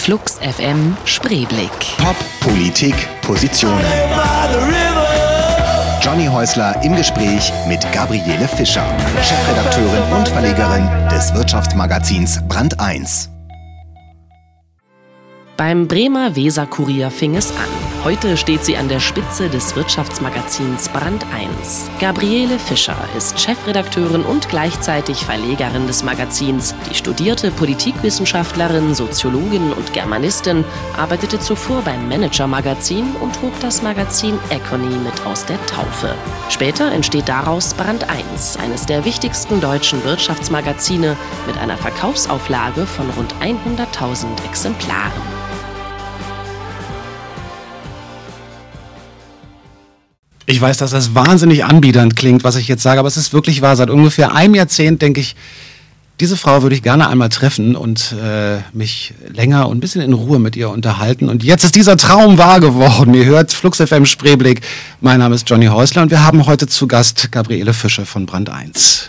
Flux FM Spreeblick. Pop, Politik, Positionen. Johnny Häusler im Gespräch mit Gabriele Fischer, Chefredakteurin und Verlegerin des Wirtschaftsmagazins Brand 1. Beim Bremer Weser-Kurier fing es an. Heute steht sie an der Spitze des Wirtschaftsmagazins Brand 1. Gabriele Fischer ist Chefredakteurin und gleichzeitig Verlegerin des Magazins. Die studierte Politikwissenschaftlerin, Soziologin und Germanistin arbeitete zuvor beim Manager-Magazin und hob das Magazin Econy mit aus der Taufe. Später entsteht daraus Brand 1, eines der wichtigsten deutschen Wirtschaftsmagazine mit einer Verkaufsauflage von rund 100.000 Exemplaren. Ich weiß, dass das wahnsinnig anbiedernd klingt, was ich jetzt sage, aber es ist wirklich wahr. Seit ungefähr einem Jahrzehnt denke ich, diese Frau würde ich gerne einmal treffen und äh, mich länger und ein bisschen in Ruhe mit ihr unterhalten. Und jetzt ist dieser Traum wahr geworden. Ihr hört Flux FM Spreeblick. Mein Name ist Johnny Häusler und wir haben heute zu Gast Gabriele Fischer von Brand 1.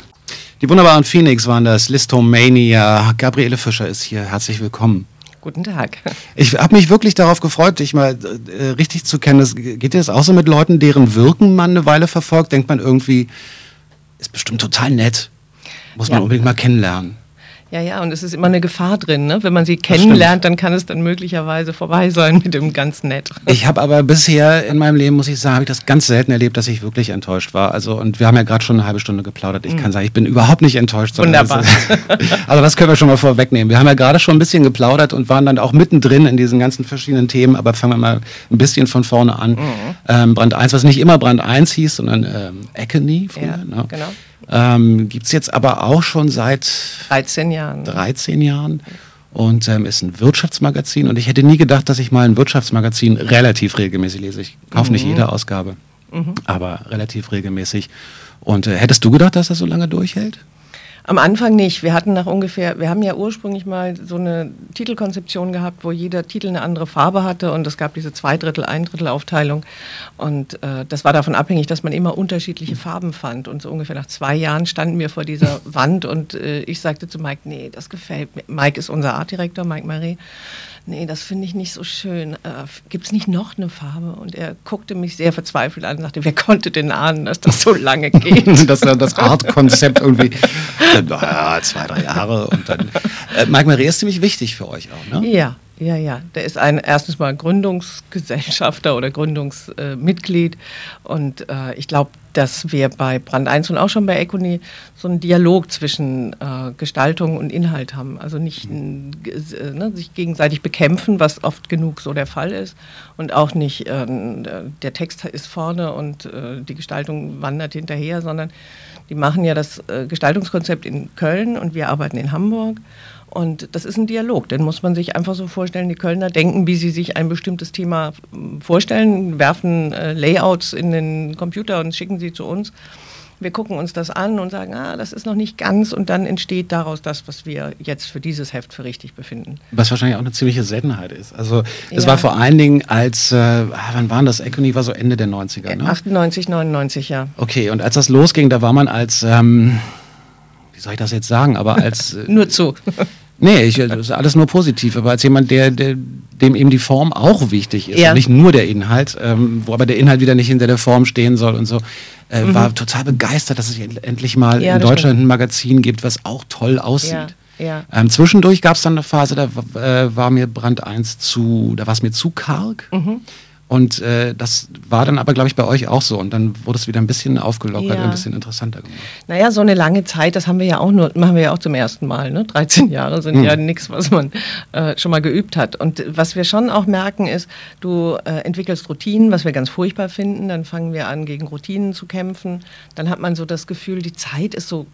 Die wunderbaren Phoenix waren das, Listomania. Gabriele Fischer ist hier. Herzlich willkommen. Guten Tag. Ich habe mich wirklich darauf gefreut, dich mal äh, richtig zu kennen. Das, geht dir das auch so mit Leuten, deren Wirken man eine Weile verfolgt? Denkt man irgendwie, ist bestimmt total nett. Muss man unbedingt mal kennenlernen. Ja, ja, und es ist immer eine Gefahr drin. Ne? Wenn man sie kennenlernt, dann kann es dann möglicherweise vorbei sein mit dem ganz nett. Ich habe aber bisher in meinem Leben, muss ich sagen, habe ich das ganz selten erlebt, dass ich wirklich enttäuscht war. Also, und wir haben ja gerade schon eine halbe Stunde geplaudert. Ich mhm. kann sagen, ich bin überhaupt nicht enttäuscht. Wunderbar. also das können wir schon mal vorwegnehmen. Wir haben ja gerade schon ein bisschen geplaudert und waren dann auch mittendrin in diesen ganzen verschiedenen Themen. Aber fangen wir mal ein bisschen von vorne an. Mhm. Ähm, Brand 1, was nicht immer Brand 1 hieß, sondern ähm, Econy früher. Ja, ne? genau. Ähm, Gibt es jetzt aber auch schon seit 13 Jahren. 13 Jahren und ähm, ist ein Wirtschaftsmagazin. Und ich hätte nie gedacht, dass ich mal ein Wirtschaftsmagazin relativ regelmäßig lese. Ich kaufe mhm. nicht jede Ausgabe, mhm. aber relativ regelmäßig. Und äh, hättest du gedacht, dass das so lange durchhält? Am Anfang nicht. Wir hatten nach ungefähr, wir haben ja ursprünglich mal so eine Titelkonzeption gehabt, wo jeder Titel eine andere Farbe hatte und es gab diese Zweidrittel, Eindrittel Aufteilung und äh, das war davon abhängig, dass man immer unterschiedliche Farben fand und so ungefähr nach zwei Jahren standen wir vor dieser Wand und äh, ich sagte zu Mike, nee, das gefällt mir. Mike ist unser Artdirektor, Mike Marie nee, das finde ich nicht so schön. Äh, Gibt es nicht noch eine Farbe? Und er guckte mich sehr verzweifelt an und sagte, wer konnte denn ahnen, dass das so lange geht? das, das Art-Konzept irgendwie, naja, zwei, drei Jahre und dann. Äh, Mike Marie ist ziemlich wichtig für euch auch, ne? Ja, ja, ja. Der ist ein erstens mal Gründungsgesellschafter oder Gründungsmitglied. Äh, und äh, ich glaube, dass wir bei Brand 1 und auch schon bei Econi so einen Dialog zwischen äh, Gestaltung und Inhalt haben. Also nicht mhm. äh, ne, sich gegenseitig bekämpfen, was oft genug so der Fall ist. Und auch nicht, äh, der Text ist vorne und äh, die Gestaltung wandert hinterher, sondern die machen ja das Gestaltungskonzept in Köln und wir arbeiten in Hamburg. Und das ist ein Dialog, den muss man sich einfach so vorstellen. Die Kölner denken, wie sie sich ein bestimmtes Thema hm, vorstellen, werfen äh, Layouts in den Computer und schicken sie zu uns. Wir gucken uns das an und sagen, ah, das ist noch nicht ganz und dann entsteht daraus das, was wir jetzt für dieses Heft für richtig befinden. Was wahrscheinlich auch eine ziemliche Seltenheit ist. Also es ja. war vor allen Dingen als, äh, ah, wann waren das? Econy war so Ende der 90er, ne? 98, 99, ja. Okay, und als das losging, da war man als, ähm, wie soll ich das jetzt sagen, aber als... Äh, Nur zu. Nee, ich, das ist alles nur positiv, aber als jemand, der, der dem eben die Form auch wichtig ist, ja. nicht nur der Inhalt, ähm, wo aber der Inhalt wieder nicht hinter der Form stehen soll und so, äh, mhm. war total begeistert, dass es endlich mal ja, in Deutschland stimmt. ein Magazin gibt, was auch toll aussieht. Ja. Ja. Ähm, zwischendurch gab es dann eine Phase, da äh, war mir Brand 1 zu, da war es mir zu karg. Mhm. Und äh, das war dann aber, glaube ich, bei euch auch so. Und dann wurde es wieder ein bisschen aufgelockert, ja. ein bisschen interessanter gemacht. Naja, so eine lange Zeit, das haben wir ja auch nur, machen wir ja auch zum ersten Mal. Ne? 13 Jahre sind hm. ja nichts, was man äh, schon mal geübt hat. Und was wir schon auch merken, ist, du äh, entwickelst Routinen, was wir ganz furchtbar finden. Dann fangen wir an, gegen Routinen zu kämpfen. Dann hat man so das Gefühl, die Zeit ist so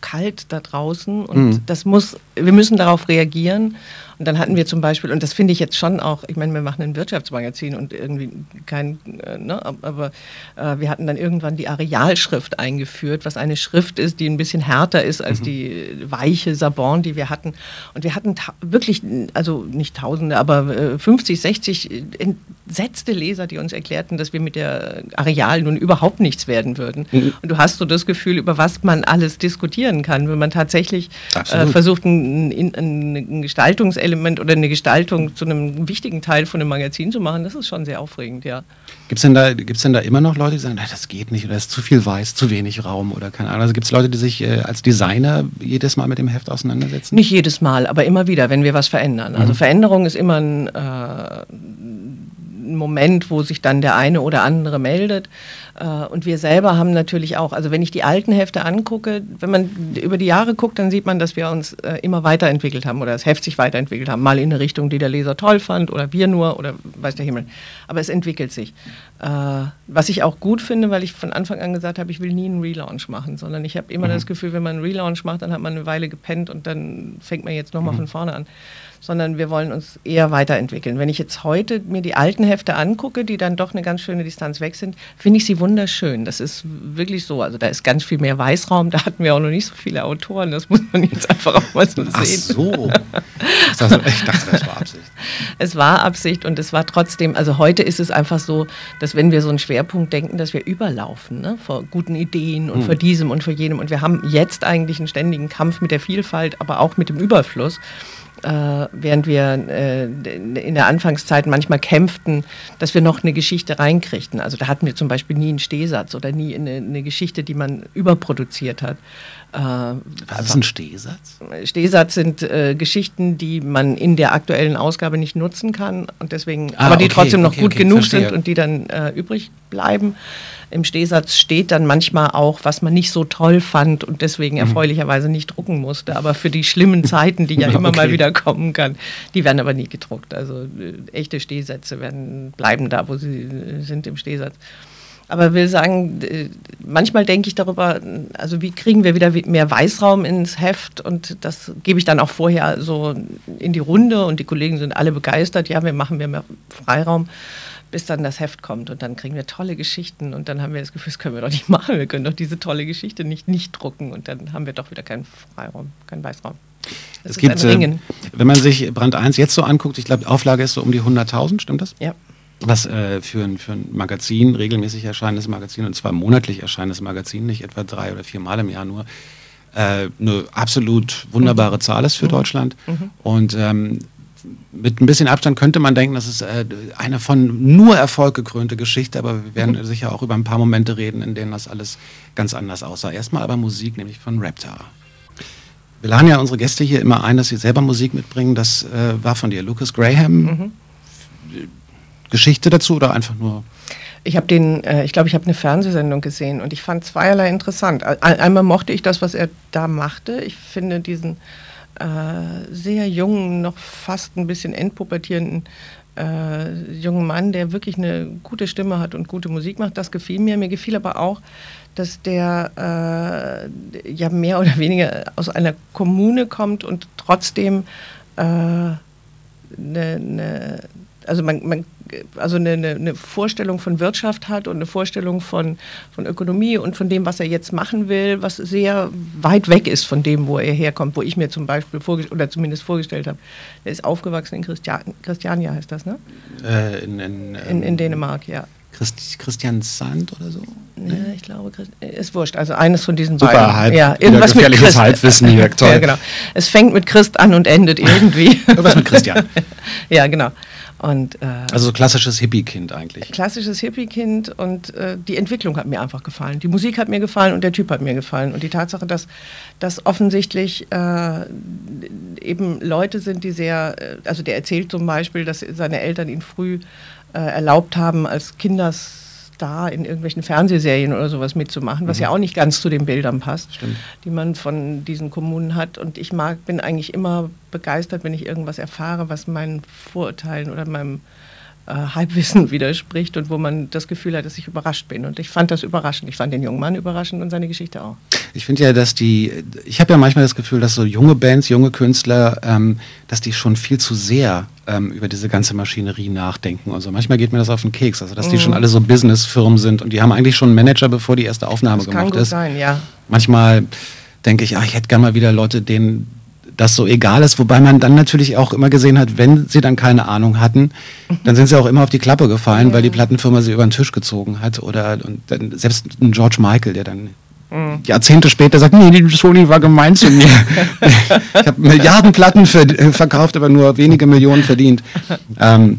kalt da draußen und mhm. das muss, wir müssen darauf reagieren. Und dann hatten wir zum Beispiel, und das finde ich jetzt schon auch, ich meine, wir machen ein Wirtschaftsmagazin und irgendwie kein, äh, ne, aber äh, wir hatten dann irgendwann die Arealschrift eingeführt, was eine Schrift ist, die ein bisschen härter ist als mhm. die weiche Sabon, die wir hatten. Und wir hatten wirklich, also nicht Tausende, aber äh, 50, 60 entsetzte Leser, die uns erklärten, dass wir mit der Areal nun überhaupt nichts werden würden. Mhm. Und du hast so das Gefühl, über was man alles diskutieren kann, wenn man tatsächlich äh, versucht, ein, ein, ein Gestaltungselement Element oder eine Gestaltung zu einem wichtigen Teil von einem Magazin zu machen, das ist schon sehr aufregend, ja. Gibt es denn, da, denn da immer noch Leute, die sagen, das geht nicht oder es ist zu viel weiß, zu wenig Raum oder keine Ahnung? Also gibt es Leute, die sich äh, als Designer jedes Mal mit dem Heft auseinandersetzen? Nicht jedes Mal, aber immer wieder, wenn wir was verändern. Also mhm. Veränderung ist immer ein, äh, ein Moment, wo sich dann der eine oder andere meldet. Äh, und wir selber haben natürlich auch, also wenn ich die alten Hefte angucke, wenn man über die Jahre guckt, dann sieht man, dass wir uns äh, immer weiterentwickelt haben oder das Heft sich weiterentwickelt haben. Mal in eine Richtung, die der Leser toll fand oder wir nur oder weiß der Himmel. Aber es entwickelt sich. Äh, was ich auch gut finde, weil ich von Anfang an gesagt habe, ich will nie einen Relaunch machen, sondern ich habe immer mhm. das Gefühl, wenn man einen Relaunch macht, dann hat man eine Weile gepennt und dann fängt man jetzt nochmal mhm. von vorne an sondern wir wollen uns eher weiterentwickeln. Wenn ich jetzt heute mir die alten Hefte angucke, die dann doch eine ganz schöne Distanz weg sind, finde ich sie wunderschön. Das ist wirklich so. Also da ist ganz viel mehr Weißraum. Da hatten wir auch noch nicht so viele Autoren. Das muss man jetzt einfach auch mal so sehen. Ach so. Ich dachte, ich dachte, das war Absicht. Es war Absicht und es war trotzdem, also heute ist es einfach so, dass wenn wir so einen Schwerpunkt denken, dass wir überlaufen ne? vor guten Ideen und mhm. vor diesem und vor jenem. Und wir haben jetzt eigentlich einen ständigen Kampf mit der Vielfalt, aber auch mit dem Überfluss äh, während wir äh, in der Anfangszeit manchmal kämpften, dass wir noch eine Geschichte reinkriegten. Also da hatten wir zum Beispiel nie einen Stehsatz oder nie eine, eine Geschichte, die man überproduziert hat. Was ist ein Stehsatz? Stehsatz sind äh, Geschichten, die man in der aktuellen Ausgabe nicht nutzen kann und deswegen, ah, aber die okay, trotzdem noch okay, gut okay, genug verstehe. sind und die dann äh, übrig bleiben. Im Stehsatz steht dann manchmal auch, was man nicht so toll fand und deswegen mhm. erfreulicherweise nicht drucken musste. Aber für die schlimmen Zeiten, die ja immer mal wieder kommen kann, die werden aber nie gedruckt. Also äh, echte Stehsätze werden bleiben da, wo sie äh, sind im Stehsatz. Aber will sagen, manchmal denke ich darüber, also wie kriegen wir wieder mehr Weißraum ins Heft? Und das gebe ich dann auch vorher so in die Runde. Und die Kollegen sind alle begeistert, ja, wir machen mehr Freiraum, bis dann das Heft kommt. Und dann kriegen wir tolle Geschichten. Und dann haben wir das Gefühl, das können wir doch nicht machen, wir können doch diese tolle Geschichte nicht nicht drucken. Und dann haben wir doch wieder keinen Freiraum, keinen Weißraum. Das es gibt, äh, wenn man sich Brand 1 jetzt so anguckt, ich glaube, Auflage ist so um die 100.000, stimmt das? Ja was äh, für, ein, für ein Magazin, regelmäßig erscheinendes Magazin und zwar monatlich erscheinendes Magazin, nicht etwa drei oder vier Mal im Jahr nur, äh, eine absolut wunderbare mhm. Zahl ist für mhm. Deutschland. Mhm. Und ähm, mit ein bisschen Abstand könnte man denken, das ist äh, eine von nur Erfolg gekrönte Geschichte, aber wir werden mhm. sicher auch über ein paar Momente reden, in denen das alles ganz anders aussah. Erstmal aber Musik, nämlich von Raptor. Wir laden ja unsere Gäste hier immer ein, dass sie selber Musik mitbringen. Das äh, war von dir, Lucas Graham. Geschichte dazu oder einfach nur? Ich habe den, äh, ich glaube, ich habe eine Fernsehsendung gesehen und ich fand zweierlei interessant. Einmal mochte ich das, was er da machte. Ich finde diesen äh, sehr jungen, noch fast ein bisschen entpubertierenden äh, jungen Mann, der wirklich eine gute Stimme hat und gute Musik macht, das gefiel mir. Mir gefiel aber auch, dass der äh, ja mehr oder weniger aus einer Kommune kommt und trotzdem eine, äh, eine also man, man also eine, eine, Vorstellung von Wirtschaft hat und eine Vorstellung von, von Ökonomie und von dem, was er jetzt machen will, was sehr weit weg ist von dem, wo er herkommt, wo ich mir zum Beispiel oder zumindest vorgestellt habe. Er ist aufgewachsen in Christian Christiania, heißt das, ne? Äh, in, in, in, in, Dänemark, ja. Christ, Christian Sand oder so? Nee. Ja, ich glaube, ist wurscht. Also eines von diesen Super, beiden. Halb, ja, irgendwas mit Christ. Halbwissen hier. Toll. ja, genau. Es fängt mit Christ an und endet irgendwie. irgendwas mit Christian. ja, genau. Und, äh, also so klassisches Hippie-Kind eigentlich. Klassisches Hippie-Kind und äh, die Entwicklung hat mir einfach gefallen. Die Musik hat mir gefallen und der Typ hat mir gefallen. Und die Tatsache, dass, dass offensichtlich äh, eben Leute sind, die sehr, äh, also der erzählt zum Beispiel, dass seine Eltern ihn früh äh, erlaubt haben, als Kinders da in irgendwelchen Fernsehserien oder sowas mitzumachen, was mhm. ja auch nicht ganz zu den Bildern passt, Stimmt. die man von diesen Kommunen hat. Und ich mag, bin eigentlich immer begeistert, wenn ich irgendwas erfahre, was meinen Vorurteilen oder meinem äh, Halbwissen widerspricht und wo man das Gefühl hat, dass ich überrascht bin. Und ich fand das überraschend. Ich fand den jungen Mann überraschend und seine Geschichte auch. Ich finde ja, dass die, ich habe ja manchmal das Gefühl, dass so junge Bands, junge Künstler, ähm, dass die schon viel zu sehr ähm, über diese ganze Maschinerie nachdenken. Also manchmal geht mir das auf den Keks, also dass die schon mhm. alle so Businessfirmen sind und die haben eigentlich schon einen Manager, bevor die erste Aufnahme das gemacht kann gut ist. Sein, ja. Manchmal denke ich, ach, ich hätte gerne mal wieder Leute, denen das so egal ist, wobei man dann natürlich auch immer gesehen hat, wenn sie dann keine Ahnung hatten, dann sind sie auch immer auf die Klappe gefallen, ja. weil die Plattenfirma sie über den Tisch gezogen hat oder und dann, selbst ein George Michael, der dann mhm. Jahrzehnte später sagt, nee, die Sony war gemein zu mir. ich habe Milliarden Platten verkauft, aber nur wenige Millionen verdient. Ähm,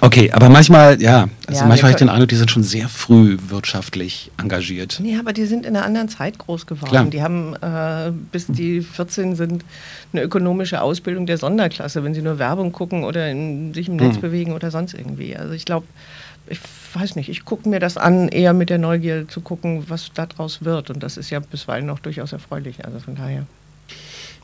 Okay, aber manchmal, ja, also ja, manchmal habe ich den Eindruck, die sind schon sehr früh wirtschaftlich engagiert. Nee, aber die sind in einer anderen Zeit groß geworden. Klar. Die haben, äh, bis die 14 sind, eine ökonomische Ausbildung der Sonderklasse, wenn sie nur Werbung gucken oder in, sich im Netz hm. bewegen oder sonst irgendwie. Also ich glaube, ich weiß nicht, ich gucke mir das an, eher mit der Neugier zu gucken, was daraus wird. Und das ist ja bisweilen noch durchaus erfreulich. Also von daher.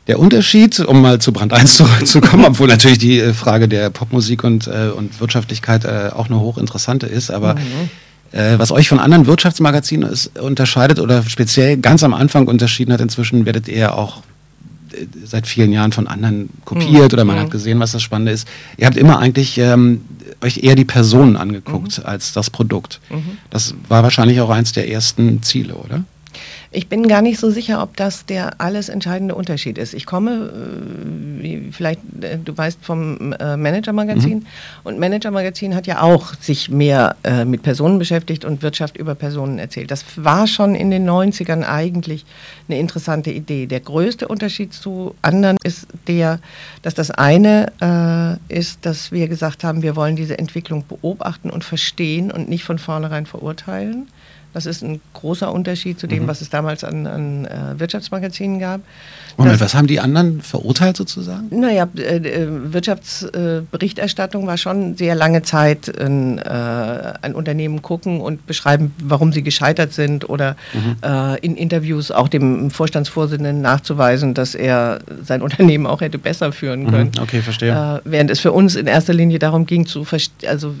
Der Unterschied, um mal zu Brand 1 zurückzukommen, obwohl natürlich die äh, Frage der Popmusik und, äh, und Wirtschaftlichkeit äh, auch eine hochinteressante ist, aber mhm. äh, was euch von anderen Wirtschaftsmagazinen ist, unterscheidet oder speziell ganz am Anfang unterschieden hat, inzwischen werdet ihr auch äh, seit vielen Jahren von anderen kopiert mhm. oder man mhm. hat gesehen, was das Spannende ist. Ihr habt immer eigentlich ähm, euch eher die Personen angeguckt mhm. als das Produkt. Mhm. Das war wahrscheinlich auch eins der ersten Ziele, oder? Ich bin gar nicht so sicher, ob das der alles entscheidende Unterschied ist. Ich komme, äh, vielleicht, äh, du weißt, vom äh, Manager-Magazin. Mhm. Und Manager-Magazin hat ja auch sich mehr mit Personen beschäftigt und Wirtschaft über Personen erzählt. Das war schon in den 90ern eigentlich eine interessante Idee. Der größte Unterschied zu anderen ist der, dass das eine ist, dass wir gesagt haben, wir wollen diese Entwicklung beobachten und verstehen und nicht von vornherein verurteilen. Das ist ein großer Unterschied zu dem, mhm. was es damals an, an äh, Wirtschaftsmagazinen gab. Moment, was haben die anderen verurteilt sozusagen? Naja, äh, äh, Wirtschaftsberichterstattung war schon sehr lange Zeit ein, äh, ein, Unternehmen gucken und beschreiben, warum sie gescheitert sind oder mhm. Äh, in Interviews auch dem Vorstandsvorsitzenden nachzuweisen, dass er sein Unternehmen auch hätte besser führen mhm. können. Mhm. Okay, verstehe. Äh, während es für uns in erster Linie darum ging, zu also,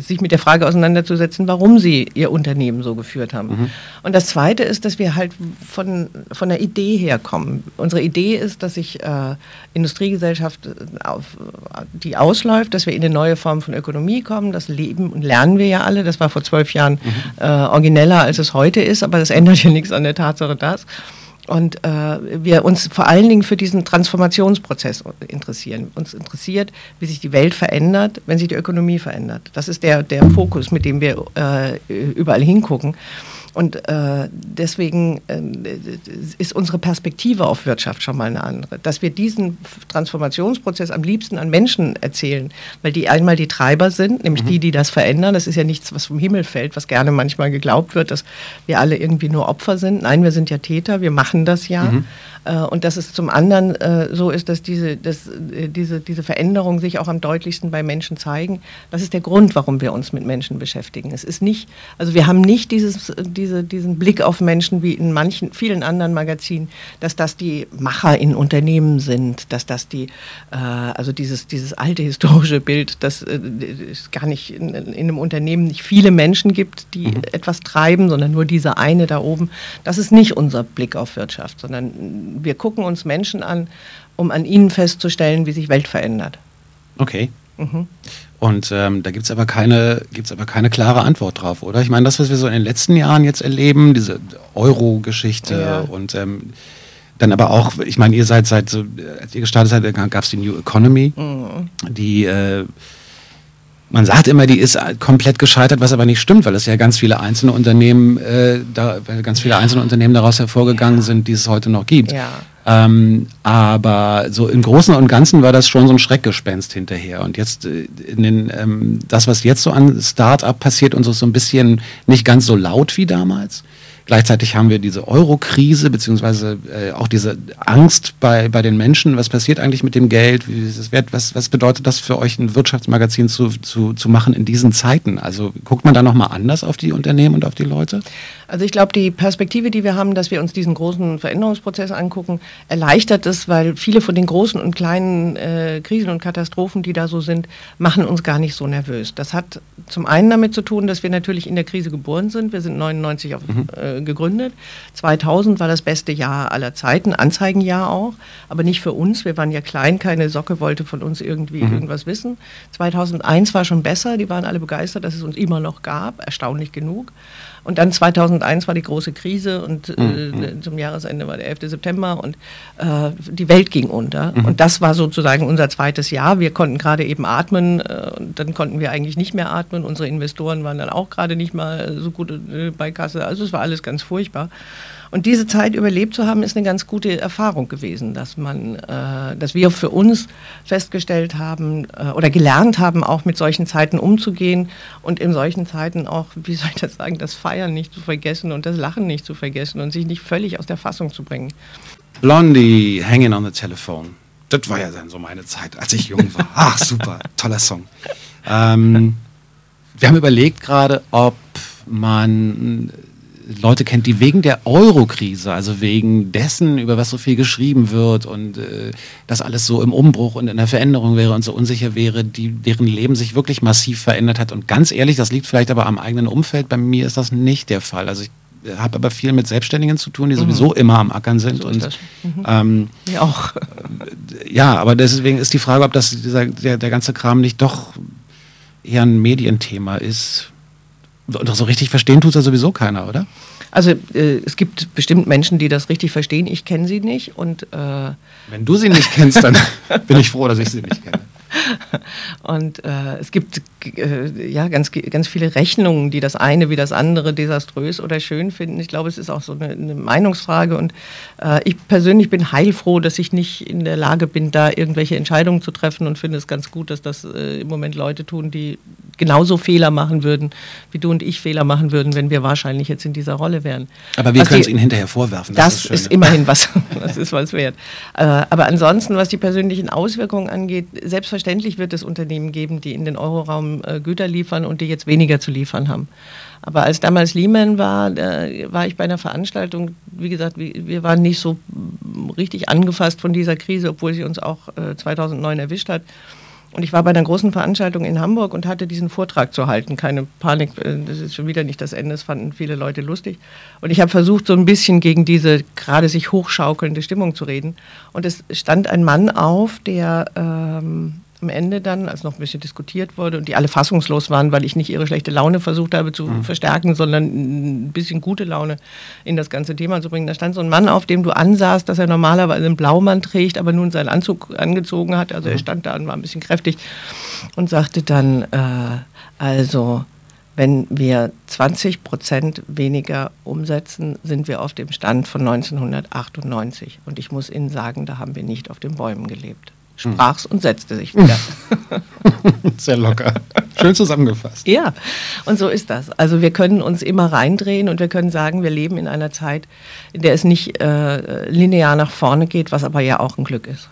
sich mit der Frage auseinanderzusetzen, warum sie ihr Unternehmen so geführt haben. Mhm. Und das Zweite ist, dass wir halt von, von der Idee herkommen unsere Idee ist, dass sich äh, Industriegesellschaft, äh, auf, die ausläuft, dass wir in eine neue Form von Ökonomie kommen. Das leben und lernen wir ja alle. Das war vor zwölf Jahren mhm. äh, origineller, als es heute ist, aber das ändert ja nichts an der Tatsache, dass. Und äh, wir uns vor allen Dingen für diesen Transformationsprozess interessieren. Uns interessiert, wie sich die Welt verändert, wenn sich die Ökonomie verändert. Das ist der, der Fokus, mit dem wir äh, überall hingucken. Und äh, deswegen äh, ist unsere Perspektive auf Wirtschaft schon mal eine andere. Dass wir diesen Transformationsprozess am liebsten an Menschen erzählen, weil die einmal die Treiber sind, nämlich mhm. die, die das verändern. Das ist ja nichts, was vom Himmel fällt, was gerne manchmal geglaubt wird, dass wir alle irgendwie nur Opfer sind. Nein, wir sind ja Täter, wir machen das ja. Mhm. Äh, und dass es zum anderen äh, so ist, dass diese, dass äh, diese, diese Veränderungen sich auch am deutlichsten bei Menschen zeigen. Das ist der Grund, warum wir uns mit Menschen beschäftigen. Es ist nicht, also wir haben nicht dieses, diese, diesen Blick auf Menschen wie in manchen, vielen anderen Magazinen, dass das die Macher in Unternehmen sind, dass das die, also dieses, dieses alte historische Bild, dass es gar nicht in, in einem Unternehmen nicht viele Menschen gibt, die mhm. etwas treiben, sondern nur dieser eine da oben. Das ist nicht unser Blick auf Wirtschaft, sondern wir gucken uns Menschen an, um an ihnen festzustellen, wie sich Welt verändert. Okay. Mhm. Und ähm, da gibt es aber, keine, aber keine klare Antwort drauf, oder? Ich meine, das, was wir so in den letzten Jahren jetzt erleben, diese Euro-Geschichte ja. und ähm, dann aber auch, ich meine, ihr seid seit, so, als ihr gestartet seid, gab es die New Economy, mhm. die äh, man sagt immer, die ist komplett gescheitert, was aber nicht stimmt, weil es ja ganz viele einzelne Unternehmen, äh, da, weil ganz viele einzelne Unternehmen daraus hervorgegangen ja. sind, die es heute noch gibt. Ja. Ähm, aber so im Großen und Ganzen war das schon so ein Schreckgespenst hinterher. Und jetzt äh, in den, ähm, das, was jetzt so an Start-up passiert und so, so ein bisschen nicht ganz so laut wie damals. Gleichzeitig haben wir diese Euro-Krise, beziehungsweise äh, auch diese Angst bei, bei den Menschen. Was passiert eigentlich mit dem Geld? Wie ist es wert? Was, was bedeutet das für euch, ein Wirtschaftsmagazin zu, zu, zu machen in diesen Zeiten? Also guckt man da nochmal anders auf die Unternehmen und auf die Leute? Also ich glaube, die Perspektive, die wir haben, dass wir uns diesen großen Veränderungsprozess angucken, erleichtert es, weil viele von den großen und kleinen äh, Krisen und Katastrophen, die da so sind, machen uns gar nicht so nervös. Das hat zum einen damit zu tun, dass wir natürlich in der Krise geboren sind. Wir sind 99 auf, mhm. äh, gegründet. 2000 war das beste Jahr aller Zeiten, Anzeigenjahr auch, aber nicht für uns. Wir waren ja klein, keine Socke wollte von uns irgendwie mhm. irgendwas wissen. 2001 war schon besser, die waren alle begeistert, dass es uns immer noch gab, erstaunlich genug. Und dann 2003 2001 war die große Krise und äh, mhm. zum Jahresende war der 11. September und äh, die Welt ging unter. Mhm. Und das war sozusagen unser zweites Jahr. Wir konnten gerade eben atmen äh, und dann konnten wir eigentlich nicht mehr atmen. Unsere Investoren waren dann auch gerade nicht mal so gut äh, bei Kasse. Also es war alles ganz furchtbar. Und diese Zeit überlebt zu haben, ist eine ganz gute Erfahrung gewesen, dass man, äh, dass wir für uns festgestellt haben äh, oder gelernt haben, auch mit solchen Zeiten umzugehen und in solchen Zeiten auch, wie soll ich das sagen, das Feiern nicht zu vergessen und das Lachen nicht zu vergessen und sich nicht völlig aus der Fassung zu bringen. Blondie, Hanging on the Telephone. Das war ja dann so meine Zeit, als ich jung war. Ach, super, toller Song. Ähm, wir haben überlegt gerade, ob man Leute kennt, die wegen der Euro-Krise, also wegen dessen, über was so viel geschrieben wird und äh, das alles so im Umbruch und in der Veränderung wäre und so unsicher wäre, die, deren Leben sich wirklich massiv verändert hat. Und ganz ehrlich, das liegt vielleicht aber am eigenen Umfeld. Bei mir ist das nicht der Fall. Also ich habe aber viel mit Selbstständigen zu tun, die mhm. sowieso immer am Ackern sind. Und, mhm. ähm, ja, auch. Ja, aber deswegen ist die Frage, ob das dieser, der, der ganze Kram nicht doch eher ein Medienthema ist doch so richtig verstehen tut es ja sowieso keiner, oder? Also äh, es gibt bestimmt Menschen, die das richtig verstehen. Ich kenne sie nicht. Und, äh Wenn du sie nicht kennst, dann bin ich froh, dass ich sie nicht kenne. Und äh, es gibt ja ganz, ganz viele Rechnungen, die das eine wie das andere desaströs oder schön finden. Ich glaube, es ist auch so eine, eine Meinungsfrage. Und äh, ich persönlich bin heilfroh, dass ich nicht in der Lage bin, da irgendwelche Entscheidungen zu treffen und finde es ganz gut, dass das äh, im Moment Leute tun, die genauso Fehler machen würden, wie du und ich Fehler machen würden, wenn wir wahrscheinlich jetzt in dieser Rolle wären. Aber wir können es ihnen hinterher vorwerfen. Das, das ist, ist, immerhin was, das ist was wert. Äh, aber ansonsten, was die persönlichen Auswirkungen angeht, selbstverständlich wird es Unternehmen geben, die in den Euroraum äh, Güter liefern und die jetzt weniger zu liefern haben. Aber als damals Lehman war, war ich bei einer Veranstaltung, wie gesagt, wir waren nicht so richtig angefasst von dieser Krise, obwohl sie uns auch 2009 äh, erwischt hat. Und ich war bei einer großen Veranstaltung in Hamburg und hatte diesen Vortrag zu halten. Keine Panik, äh, das ist schon wieder nicht das Ende, das fanden viele Leute lustig. Und ich habe versucht, so ein bisschen gegen diese gerade sich hochschaukelnde Stimmung zu reden. Und es stand ein Mann auf, der ähm, am Ende dann, als noch ein bisschen diskutiert wurde und die alle fassungslos waren, weil ich nicht ihre schlechte Laune versucht habe zu mhm. verstärken, sondern ein bisschen gute Laune in das ganze Thema zu bringen. Da stand so ein Mann, auf dem du ansahst, dass er normalerweise einen Blaumann trägt, aber nun seinen Anzug angezogen hat. Also mhm. er stand da und war ein bisschen kräftig und sagte dann, äh, also wenn wir 20 Prozent weniger umsetzen, sind wir auf dem Stand von 1998. Und ich muss Ihnen sagen, da haben wir nicht auf den Bäumen gelebt sprach's und setzte sich wieder. Sehr locker. Schön zusammengefasst. Ja, und so ist das. Also wir können uns immer reindrehen und wir können sagen, wir leben in einer Zeit, in der es nicht äh, linear nach vorne geht, was aber ja auch ein Glück ist.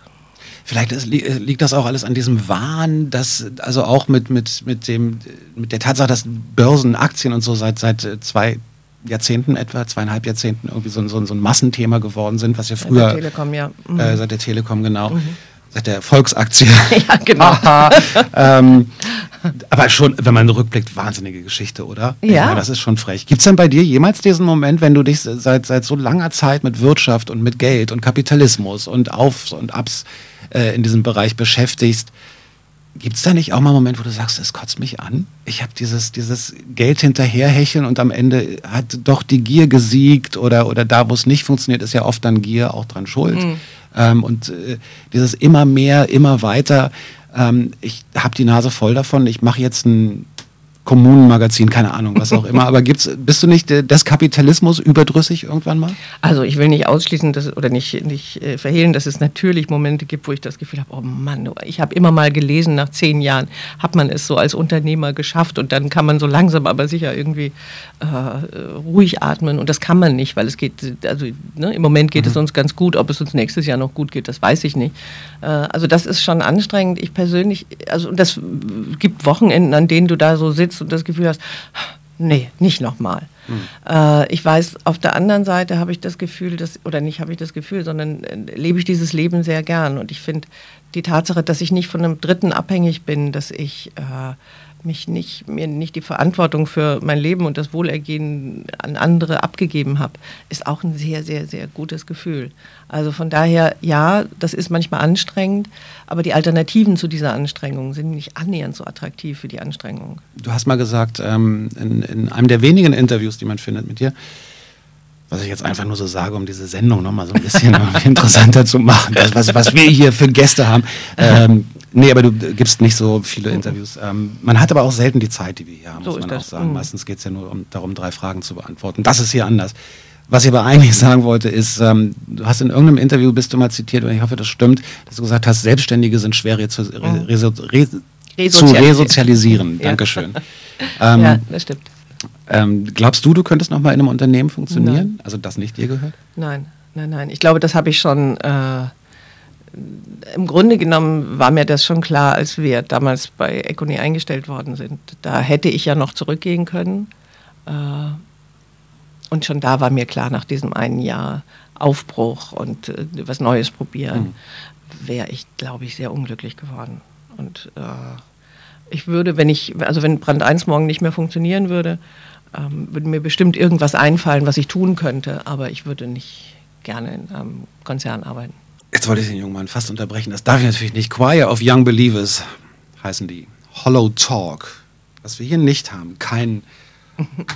Vielleicht ist, liegt das auch alles an diesem Wahn, dass also auch mit, mit, mit, dem, mit der Tatsache, dass Börsen, Aktien und so seit, seit zwei Jahrzehnten etwa, zweieinhalb Jahrzehnten irgendwie so, so, so ein Massenthema geworden sind, was ja früher. Seit der Telekom, ja. Mhm. Äh, seit der Telekom, genau. Mhm seit der Volksaktie. Ja, genau. ähm, aber schon, wenn man rückblickt, wahnsinnige Geschichte, oder? Ja. Meine, das ist schon frech. Gibt es denn bei dir jemals diesen Moment, wenn du dich seit, seit so langer Zeit mit Wirtschaft und mit Geld und Kapitalismus und Aufs und Abs äh, in diesem Bereich beschäftigst, Gibt es da nicht auch mal einen Moment, wo du sagst, es kotzt mich an? Ich habe dieses, dieses Geld hinterherhecheln und am Ende hat doch die Gier gesiegt oder, oder da, wo es nicht funktioniert, ist ja oft dann Gier auch dran schuld. Mhm. Ähm, und äh, dieses immer mehr, immer weiter. Ähm, ich habe die Nase voll davon. Ich mache jetzt ein Kommunenmagazin, keine Ahnung, was auch immer. Aber gibt's, bist du nicht des Kapitalismus überdrüssig irgendwann mal? Also ich will nicht ausschließen dass, oder nicht, nicht äh, verhehlen, dass es natürlich Momente gibt, wo ich das Gefühl habe, oh Mann, ich habe immer mal gelesen, nach zehn Jahren hat man es so als Unternehmer geschafft und dann kann man so langsam aber sicher irgendwie äh, ruhig atmen und das kann man nicht, weil es geht, also ne, im Moment geht mhm. es uns ganz gut, ob es uns nächstes Jahr noch gut geht, das weiß ich nicht. Äh, also das ist schon anstrengend. Ich persönlich, also das gibt Wochenenden, an denen du da so sitzt und das Gefühl hast, nee, nicht nochmal. Mhm. Ich weiß, auf der anderen Seite habe ich das Gefühl, dass, oder nicht habe ich das Gefühl, sondern äh, lebe ich dieses Leben sehr gern. Und ich finde die Tatsache, dass ich nicht von einem Dritten abhängig bin, dass ich äh, mich nicht, mir nicht die Verantwortung für mein Leben und das Wohlergehen an andere abgegeben habe, ist auch ein sehr, sehr, sehr gutes Gefühl. Also von daher, ja, das ist manchmal anstrengend, aber die Alternativen zu dieser Anstrengung sind nicht annähernd so attraktiv wie die Anstrengung. Du hast mal gesagt, ähm, in, in, einem der wenigen Interviews, die man findet mit dir, was ich jetzt einfach nur so sage, um diese Sendung nochmal so ein bisschen interessanter zu machen, das, was, was wir hier für Gäste haben. Ähm, nee, aber du gibst nicht so viele Interviews. Ähm, man hat aber auch selten die Zeit, die wir hier haben, so muss man auch sagen. Mhm. Meistens geht es ja nur um, darum, drei Fragen zu beantworten. Das ist hier anders. Was ich aber eigentlich sagen wollte, ist, ähm, du hast in irgendeinem Interview, bist du mal zitiert, und ich hoffe, das stimmt, dass du gesagt hast, Selbstständige sind schwer re zu, re, mhm. re, re, zu resozialisieren. Dankeschön. ähm, ja, das stimmt. Ähm, glaubst du, du könntest noch mal in einem Unternehmen funktionieren? Nein. Also das nicht dir gehört? Nein, nein, nein. Ich glaube, das habe ich schon. Äh, Im Grunde genommen war mir das schon klar, als wir damals bei Econi eingestellt worden sind. Da hätte ich ja noch zurückgehen können. Äh, und schon da war mir klar, nach diesem einen Jahr Aufbruch und äh, was Neues probieren, mhm. wäre ich, glaube ich, sehr unglücklich geworden. Und äh, ich würde, wenn ich, also wenn Brand 1 morgen nicht mehr funktionieren würde, ähm, würde mir bestimmt irgendwas einfallen, was ich tun könnte, aber ich würde nicht gerne in einem Konzern arbeiten. Jetzt wollte ich den jungen Mann fast unterbrechen. Das darf ich natürlich nicht. Choir of Young Believers heißen die. Hollow Talk. Was wir hier nicht haben. Kein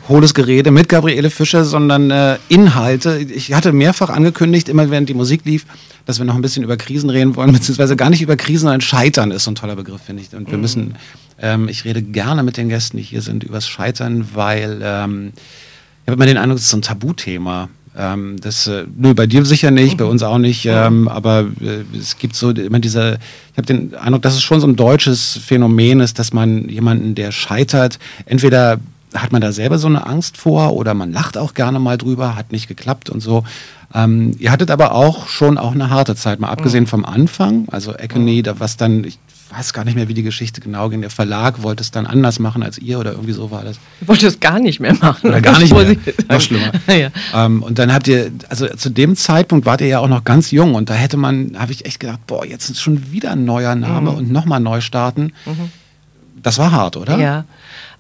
hohles Gerede mit Gabriele Fischer, sondern äh, Inhalte. Ich hatte mehrfach angekündigt, immer während die Musik lief, dass wir noch ein bisschen über Krisen reden wollen, beziehungsweise gar nicht über Krisen, sondern Scheitern ist so ein toller Begriff, finde ich. Und wir mhm. müssen, ähm, ich rede gerne mit den Gästen, die hier sind, übers Scheitern, weil ähm, ich habe immer den Eindruck, es ist so ein Tabuthema. Ähm, das, äh, nö, bei dir sicher nicht, bei uns auch nicht, ähm, aber äh, es gibt so immer diese, ich habe den Eindruck, dass es schon so ein deutsches Phänomen ist, dass man jemanden, der scheitert, entweder hat man da selber so eine Angst vor oder man lacht auch gerne mal drüber, hat nicht geklappt und so. Ähm, ihr hattet aber auch schon auch eine harte Zeit, mal abgesehen mhm. vom Anfang, also Econy, mhm. was dann, ich weiß gar nicht mehr, wie die Geschichte genau ging. Der Verlag wollte es dann anders machen als ihr oder irgendwie so war das. Ich wollte es gar nicht mehr machen. Oder gar nicht mehr. Noch schlimmer. ja. ähm, und dann habt ihr, also zu dem Zeitpunkt wart ihr ja auch noch ganz jung und da hätte man, habe ich echt gedacht, boah, jetzt ist schon wieder ein neuer Name mhm. und nochmal neu starten. Mhm. Das war hart, oder? Ja.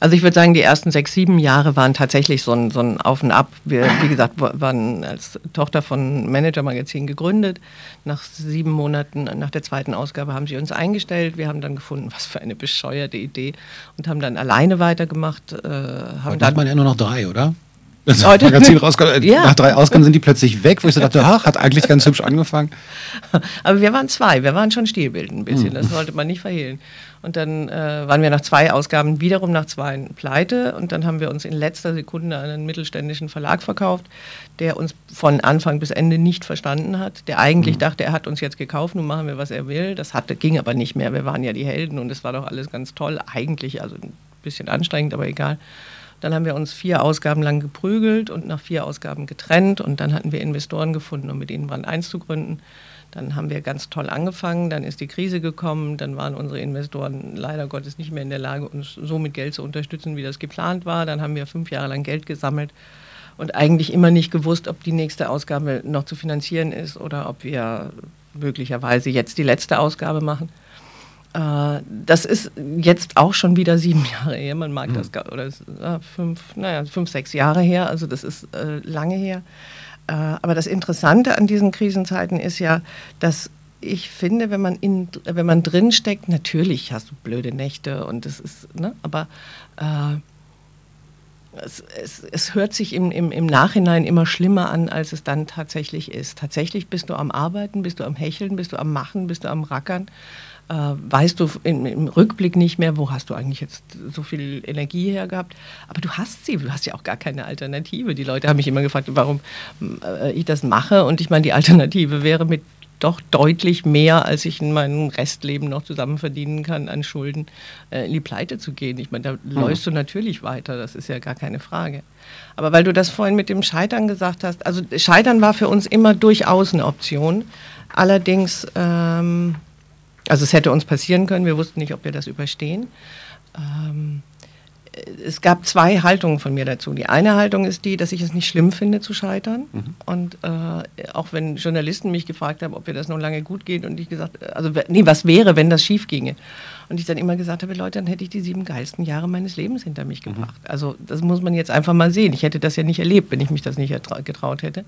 Also ich würde sagen, die ersten sechs, sieben Jahre waren tatsächlich so ein, so ein Auf und Ab. Wir, wie gesagt, waren als Tochter von Manager Magazin gegründet. Nach sieben Monaten, nach der zweiten Ausgabe, haben sie uns eingestellt. Wir haben dann gefunden, was für eine bescheuerte Idee und haben dann alleine weitergemacht. Äh, haben Heute dann, hat man ja nur noch drei, oder? Das Heute, Magazin rauskommt, ja. Nach drei Ausgaben sind die plötzlich weg, wo ich so dachte, ach, hat eigentlich ganz hübsch angefangen. Aber wir waren zwei, wir waren schon stilbildend ein bisschen, hm. das sollte man nicht verhehlen. Und dann äh, waren wir nach zwei Ausgaben wiederum nach zwei pleite. Und dann haben wir uns in letzter Sekunde an einen mittelständischen Verlag verkauft, der uns von Anfang bis Ende nicht verstanden hat. Der eigentlich mhm. dachte, er hat uns jetzt gekauft, nun machen wir, was er will. Das hatte, ging aber nicht mehr. Wir waren ja die Helden und es war doch alles ganz toll. Eigentlich, also ein bisschen anstrengend, aber egal. Dann haben wir uns vier Ausgaben lang geprügelt und nach vier Ausgaben getrennt. Und dann hatten wir Investoren gefunden, um mit ihnen Brand 1 zu gründen. Dann haben wir ganz toll angefangen, dann ist die Krise gekommen, dann waren unsere Investoren leider Gottes nicht mehr in der Lage, uns so mit Geld zu unterstützen, wie das geplant war. Dann haben wir fünf Jahre lang Geld gesammelt und eigentlich immer nicht gewusst, ob die nächste Ausgabe noch zu finanzieren ist oder ob wir möglicherweise jetzt die letzte Ausgabe machen. Äh, das ist jetzt auch schon wieder sieben Jahre her, man mag mhm. das, oder fünf, naja, fünf, sechs Jahre her, also das ist äh, lange her. Äh, aber das Interessante an diesen Krisenzeiten ist ja, dass ich finde, wenn man, in, wenn man drin steckt, natürlich hast du blöde Nächte und es ist, ne, aber äh, es, es, es, hört sich im, im, im Nachhinein immer schlimmer an, als es dann tatsächlich ist. Tatsächlich bist du am Arbeiten, bist du am Hecheln, bist du am Machen, bist du am Rackern äh, weißt du im, im, Rückblick nicht mehr, wo hast du eigentlich jetzt so viel Energie her gehabt. Aber du hast sie, du hast ja auch gar keine Alternative. Die Leute haben mich immer gefragt, warum äh, ich das mache. Und ich meine, die Alternative wäre mit doch deutlich mehr, als ich in meinem Restleben noch zusammen verdienen kann, an Schulden äh, in die Pleite zu gehen. Ich meine, da mhm. läufst du natürlich weiter, das ist ja gar keine Frage. Aber weil du das vorhin mit dem Scheitern gesagt hast, also Scheitern war für uns immer durchaus eine Option. Allerdings ähm, also es hätte uns passieren können, wir wussten nicht, ob wir das überstehen. Ähm, es gab zwei Haltungen von mir dazu. Die eine Haltung ist die, dass ich es nicht schlimm finde zu scheitern. Mhm. Und äh, auch wenn Journalisten mich gefragt haben, ob mir das noch lange gut geht und ich gesagt, also nee, was wäre, wenn das schief ginge? Und ich dann immer gesagt habe, Leute, dann hätte ich die sieben geilsten Jahre meines Lebens hinter mich mhm. gebracht. Mhm. Also das muss man jetzt einfach mal sehen. Ich hätte das ja nicht erlebt, wenn ich mich das nicht getraut hätte.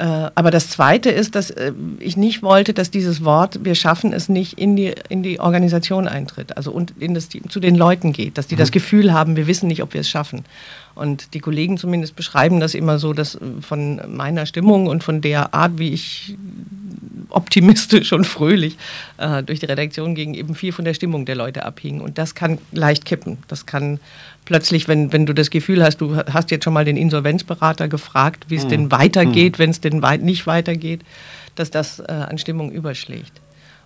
Äh, aber das Zweite ist, dass äh, ich nicht wollte, dass dieses Wort, wir schaffen es nicht, in die, in die Organisation eintritt, also und in das Team, zu den Leuten geht, dass die mhm. das Gefühl haben, wir wissen nicht, ob wir es schaffen. Und die Kollegen zumindest beschreiben das immer so, dass von meiner Stimmung und von der Art, wie ich optimistisch und fröhlich äh, durch die Redaktion ging, eben viel von der Stimmung der Leute abhing. Und das kann leicht kippen. Das kann plötzlich, wenn, wenn du das Gefühl hast, du hast jetzt schon mal den Insolvenzberater gefragt, wie es mhm. denn weitergeht, mhm. wenn es denn weit nicht weitergeht, dass das äh, an Stimmung überschlägt.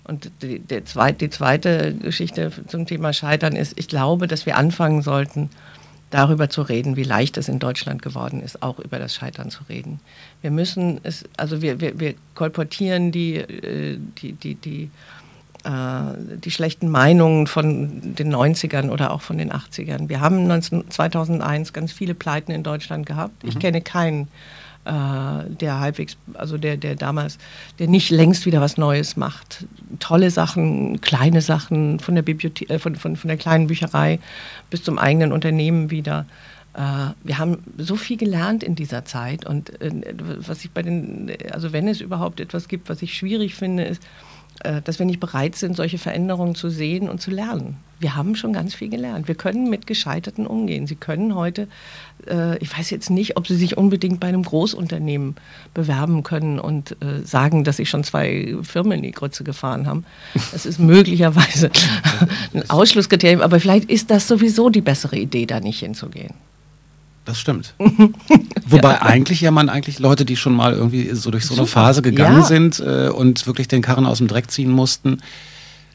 Und die, die, zweite, die zweite Geschichte zum Thema Scheitern ist, ich glaube, dass wir anfangen sollten, darüber zu reden, wie leicht es in Deutschland geworden ist, auch über das Scheitern zu reden. Wir müssen es, also wir, wir, wir kolportieren die, äh, die, die, die, die schlechten Meinungen von den 90ern oder auch von den 80ern. Wir haben 19, 2001 ganz viele Pleiten in Deutschland gehabt. Ich mhm. kenne keinen äh, der halbwegs, also der, der damals, der nicht längst wieder was Neues macht. Tolle Sachen, kleine Sachen von der Bibliothek, äh, von, von, von der kleinen Bücherei bis zum eigenen Unternehmen wieder. Äh, wir haben so viel gelernt in dieser Zeit und äh, was ich bei den, also wenn es überhaupt etwas gibt, was ich schwierig finde, ist, äh, dass wir nicht bereit sind, solche Veränderungen zu sehen und zu lernen. Wir haben schon ganz viel gelernt. Wir können mit Gescheiterten umgehen. Sie können heute, äh, ich weiß jetzt nicht, ob Sie sich unbedingt bei einem Großunternehmen bewerben können und äh, sagen, dass Sie schon zwei Firmen in die Grütze gefahren haben. Das ist möglicherweise ein Ausschlusskriterium, aber vielleicht ist das sowieso die bessere Idee, da nicht hinzugehen. Das stimmt. Wobei ja. eigentlich ja man eigentlich Leute, die schon mal irgendwie so durch so eine Phase gegangen ja. sind äh, und wirklich den Karren aus dem Dreck ziehen mussten.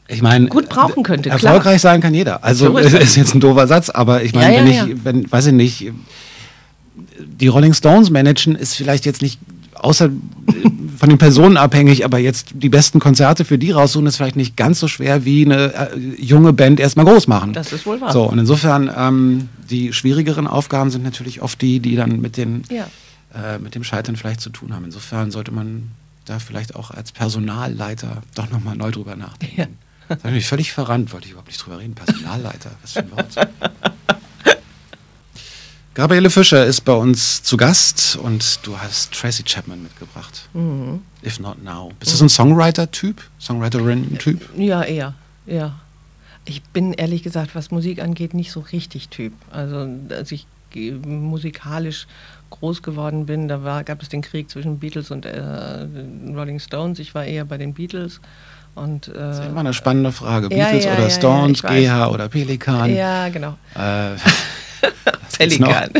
Ich meine, gut brauchen könnte. Erfolgreich klar. sein kann jeder. Also ist, ist jetzt ein doofer Satz, aber ich meine, ja, wenn ich, wenn, weiß ich nicht, die Rolling Stones managen, ist vielleicht jetzt nicht außer äh, von den Personen abhängig, aber jetzt die besten Konzerte für die raussuchen, ist vielleicht nicht ganz so schwer wie eine äh, junge Band erstmal groß machen. Das ist wohl wahr. So, und insofern, ähm, die schwierigeren Aufgaben sind natürlich oft die, die dann mit, den, ja. äh, mit dem Scheitern vielleicht zu tun haben. Insofern sollte man da vielleicht auch als Personalleiter doch nochmal neu drüber nachdenken. Ja. Das habe ich mich völlig verrannt, wollte ich überhaupt nicht drüber reden. Personalleiter, was für ein Wort. Gabriele Fischer ist bei uns zu Gast und du hast Tracy Chapman mitgebracht. Mhm. If Not Now. Bist du so ein Songwriter-Typ? Songwriterin-Typ? Ja, eher. Ja. Ich bin ehrlich gesagt, was Musik angeht, nicht so richtig Typ. Also, als ich musikalisch groß geworden bin, da war, gab es den Krieg zwischen Beatles und äh, Rolling Stones. Ich war eher bei den Beatles. Und, äh, das ist immer eine spannende Frage. Beatles ja, ja, oder Stones, GH oder Pelikan. Ja, genau. Äh, Pelikan.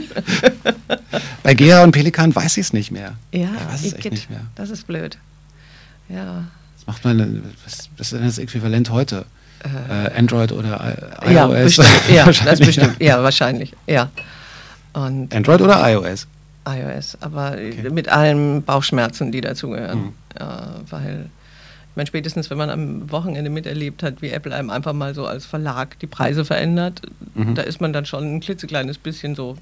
Bei Gea und Pelikan weiß ich es nicht mehr. Ja, ich weiß es echt nicht mehr. Das ist blöd. Ja. Was macht man was, was ist denn das Äquivalent heute? Äh, äh Android oder I ja, iOS? Bestimmt, ja, das bestimmt. Ja, wahrscheinlich. Ja. Und, Android oder iOS? iOS, aber okay. mit allen Bauchschmerzen, die dazugehören. Mhm. Ja, weil meine, spätestens wenn man am Wochenende miterlebt hat, wie Apple einem einfach mal so als Verlag die Preise verändert, mhm. da ist man dann schon ein klitzekleines bisschen so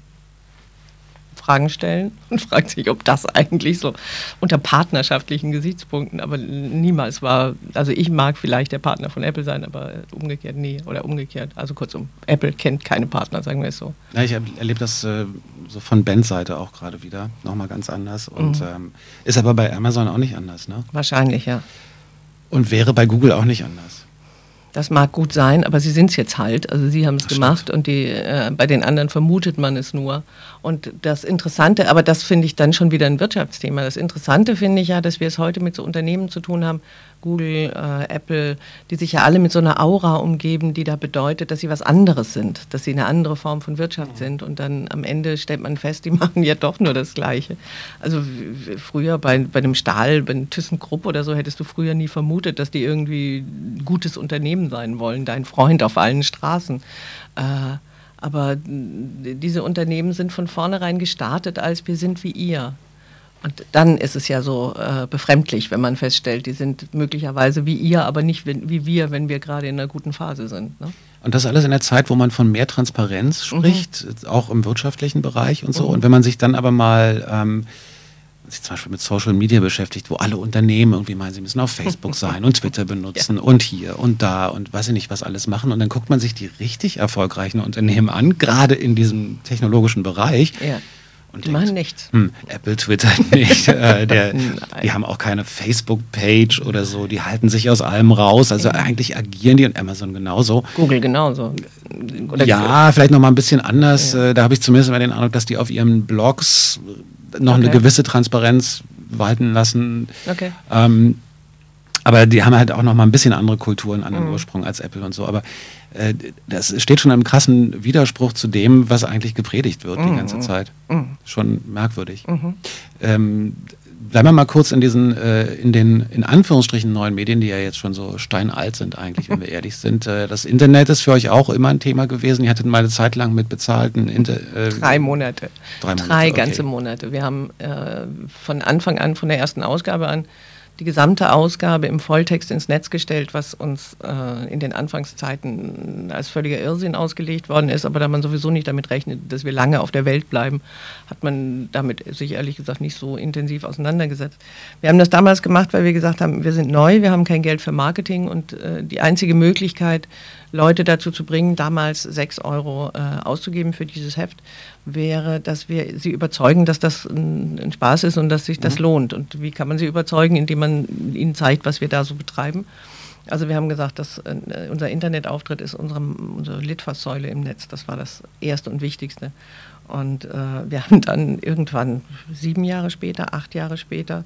Fragen stellen und fragt sich, ob das eigentlich so unter partnerschaftlichen Gesichtspunkten, aber niemals war, also ich mag vielleicht der Partner von Apple sein, aber umgekehrt nie oder umgekehrt. Also kurzum, Apple kennt keine Partner, sagen wir es so. Ja, ich erlebe das äh, so von Bands Seite auch gerade wieder, nochmal ganz anders und mhm. ähm, ist aber bei Amazon auch nicht anders, ne? Wahrscheinlich, ja. Und wäre bei Google auch nicht anders. Das mag gut sein, aber sie sind es jetzt halt. Also sie haben es gemacht und die, äh, bei den anderen vermutet man es nur. Und das Interessante, aber das finde ich dann schon wieder ein Wirtschaftsthema. Das Interessante finde ich ja, dass wir es heute mit so Unternehmen zu tun haben, Google, äh, Apple, die sich ja alle mit so einer Aura umgeben, die da bedeutet, dass sie was anderes sind, dass sie eine andere Form von Wirtschaft sind. Und dann am Ende stellt man fest, die machen ja doch nur das Gleiche. Also früher bei, bei einem Stahl, bei einem ThyssenKrupp oder so, hättest du früher nie vermutet, dass die irgendwie ein gutes Unternehmen sein wollen, dein Freund auf allen Straßen. Äh, aber diese Unternehmen sind von vornherein gestartet als wir sind wie ihr. Und dann ist es ja so äh, befremdlich, wenn man feststellt, die sind möglicherweise wie ihr, aber nicht wie wir, wenn wir gerade in einer guten Phase sind. Ne? Und das alles in der Zeit, wo man von mehr Transparenz mhm. spricht, mhm. auch im wirtschaftlichen Bereich und so. Mhm. Und wenn man sich dann aber mal ähm, sich zum Beispiel mit Social Media beschäftigt, wo alle Unternehmen irgendwie meinen, sie müssen auf Facebook sein und Twitter benutzen ja. und hier und da und weiß ich nicht, was alles machen. Und dann guckt man sich die richtig erfolgreichen Unternehmen an, gerade in diesem technologischen Bereich. Ja Und die denkt, machen nichts. Hm, Apple twittert nicht. äh, der, die haben auch keine Facebook-Page oder so. Die halten sich aus allem raus. Also eigentlich agieren die und Amazon genauso. Google genauso. Oder ja, vielleicht noch mal ein bisschen anders. Ja. Äh, da habe ich zumindest immer den Eindruck, dass die auf ihren Blogs noch okay. eine gewisse Transparenz walten lassen. Okay. Ähm, aber die haben halt auch noch mal ein bisschen andere Kulturen, anderen mhm. Ursprung als Apple und so. Aber äh, das steht schon im krassen Widerspruch zu dem, was eigentlich gepredigt wird mhm. die ganze Zeit. Mhm. Schon merkwürdig. Mhm. Ähm, bleiben wir mal kurz in diesen, äh, in den, in Anführungsstrichen, neuen Medien, die ja jetzt schon so steinalt sind eigentlich, wenn wir ehrlich sind. Äh, das Internet ist für euch auch immer ein Thema gewesen. Ihr hattet mal eine Zeit lang mit bezahlten Inter äh, Drei Monate. Drei, Monate, Drei ganze okay. Monate. Wir haben äh, von Anfang an, von der ersten Ausgabe an, die gesamte Ausgabe im Volltext ins Netz gestellt, was uns äh, in den Anfangszeiten als völliger Irrsinn ausgelegt worden ist. Aber da man sowieso nicht damit rechnet, dass wir lange auf der Welt bleiben, hat man damit sich ehrlich gesagt nicht so intensiv auseinandergesetzt. Wir haben das damals gemacht, weil wir gesagt haben, wir sind neu, wir haben kein Geld für Marketing und äh, die einzige Möglichkeit, Leute dazu zu bringen, damals sechs Euro äh, auszugeben für dieses Heft, wäre, dass wir sie überzeugen, dass das ein, ein Spaß ist und dass sich das mhm. lohnt. Und wie kann man sie überzeugen, indem man ihnen zeigt, was wir da so betreiben? Also wir haben gesagt, dass äh, unser Internetauftritt ist unsere, unsere Litfaßsäule im Netz. Das war das Erste und Wichtigste. Und äh, wir haben dann irgendwann sieben Jahre später, acht Jahre später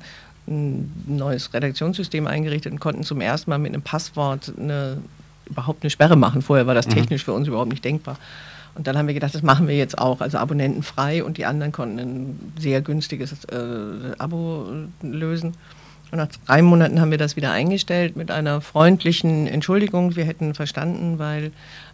ein neues Redaktionssystem eingerichtet und konnten zum ersten Mal mit einem Passwort eine überhaupt eine Sperre machen. Vorher war das mhm. technisch für uns überhaupt nicht denkbar. Und dann haben wir gedacht, das machen wir jetzt auch, also abonnentenfrei und die anderen konnten ein sehr günstiges äh, Abo lösen. Und nach drei Monaten haben wir das wieder eingestellt mit einer freundlichen Entschuldigung. Wir hätten verstanden, weil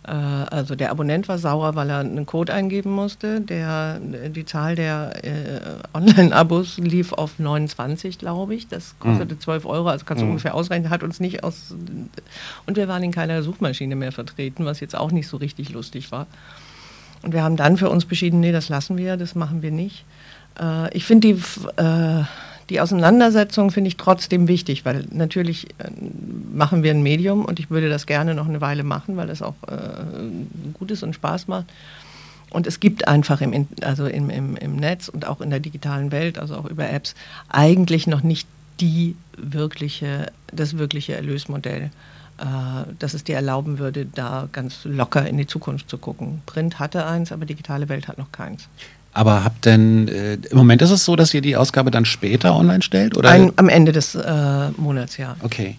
äh, also der Abonnent war sauer, weil er einen Code eingeben musste. Der, die Zahl der äh, Online-Abos lief auf 29, glaube ich. Das kostete mhm. 12 Euro, also kannst du mhm. ungefähr ausrechnen. Hat uns nicht aus. Und wir waren in keiner Suchmaschine mehr vertreten, was jetzt auch nicht so richtig lustig war. Und wir haben dann für uns beschieden, nee, das lassen wir, das machen wir nicht. Äh, ich finde die äh, die Auseinandersetzung finde ich trotzdem wichtig, weil natürlich äh, machen wir ein Medium und ich würde das gerne noch eine Weile machen, weil das auch äh, gut ist und Spaß macht. Und es gibt einfach im, also im, im, im Netz und auch in der digitalen Welt, also auch über Apps, eigentlich noch nicht die wirkliche, das wirkliche Erlösmodell, äh, das es dir erlauben würde, da ganz locker in die Zukunft zu gucken. Print hatte eins, aber digitale Welt hat noch keins. Aber habt denn, äh, im Moment ist es so, dass ihr die Ausgabe dann später online stellt? Oder? Ein, am Ende des äh, Monats, ja. Okay.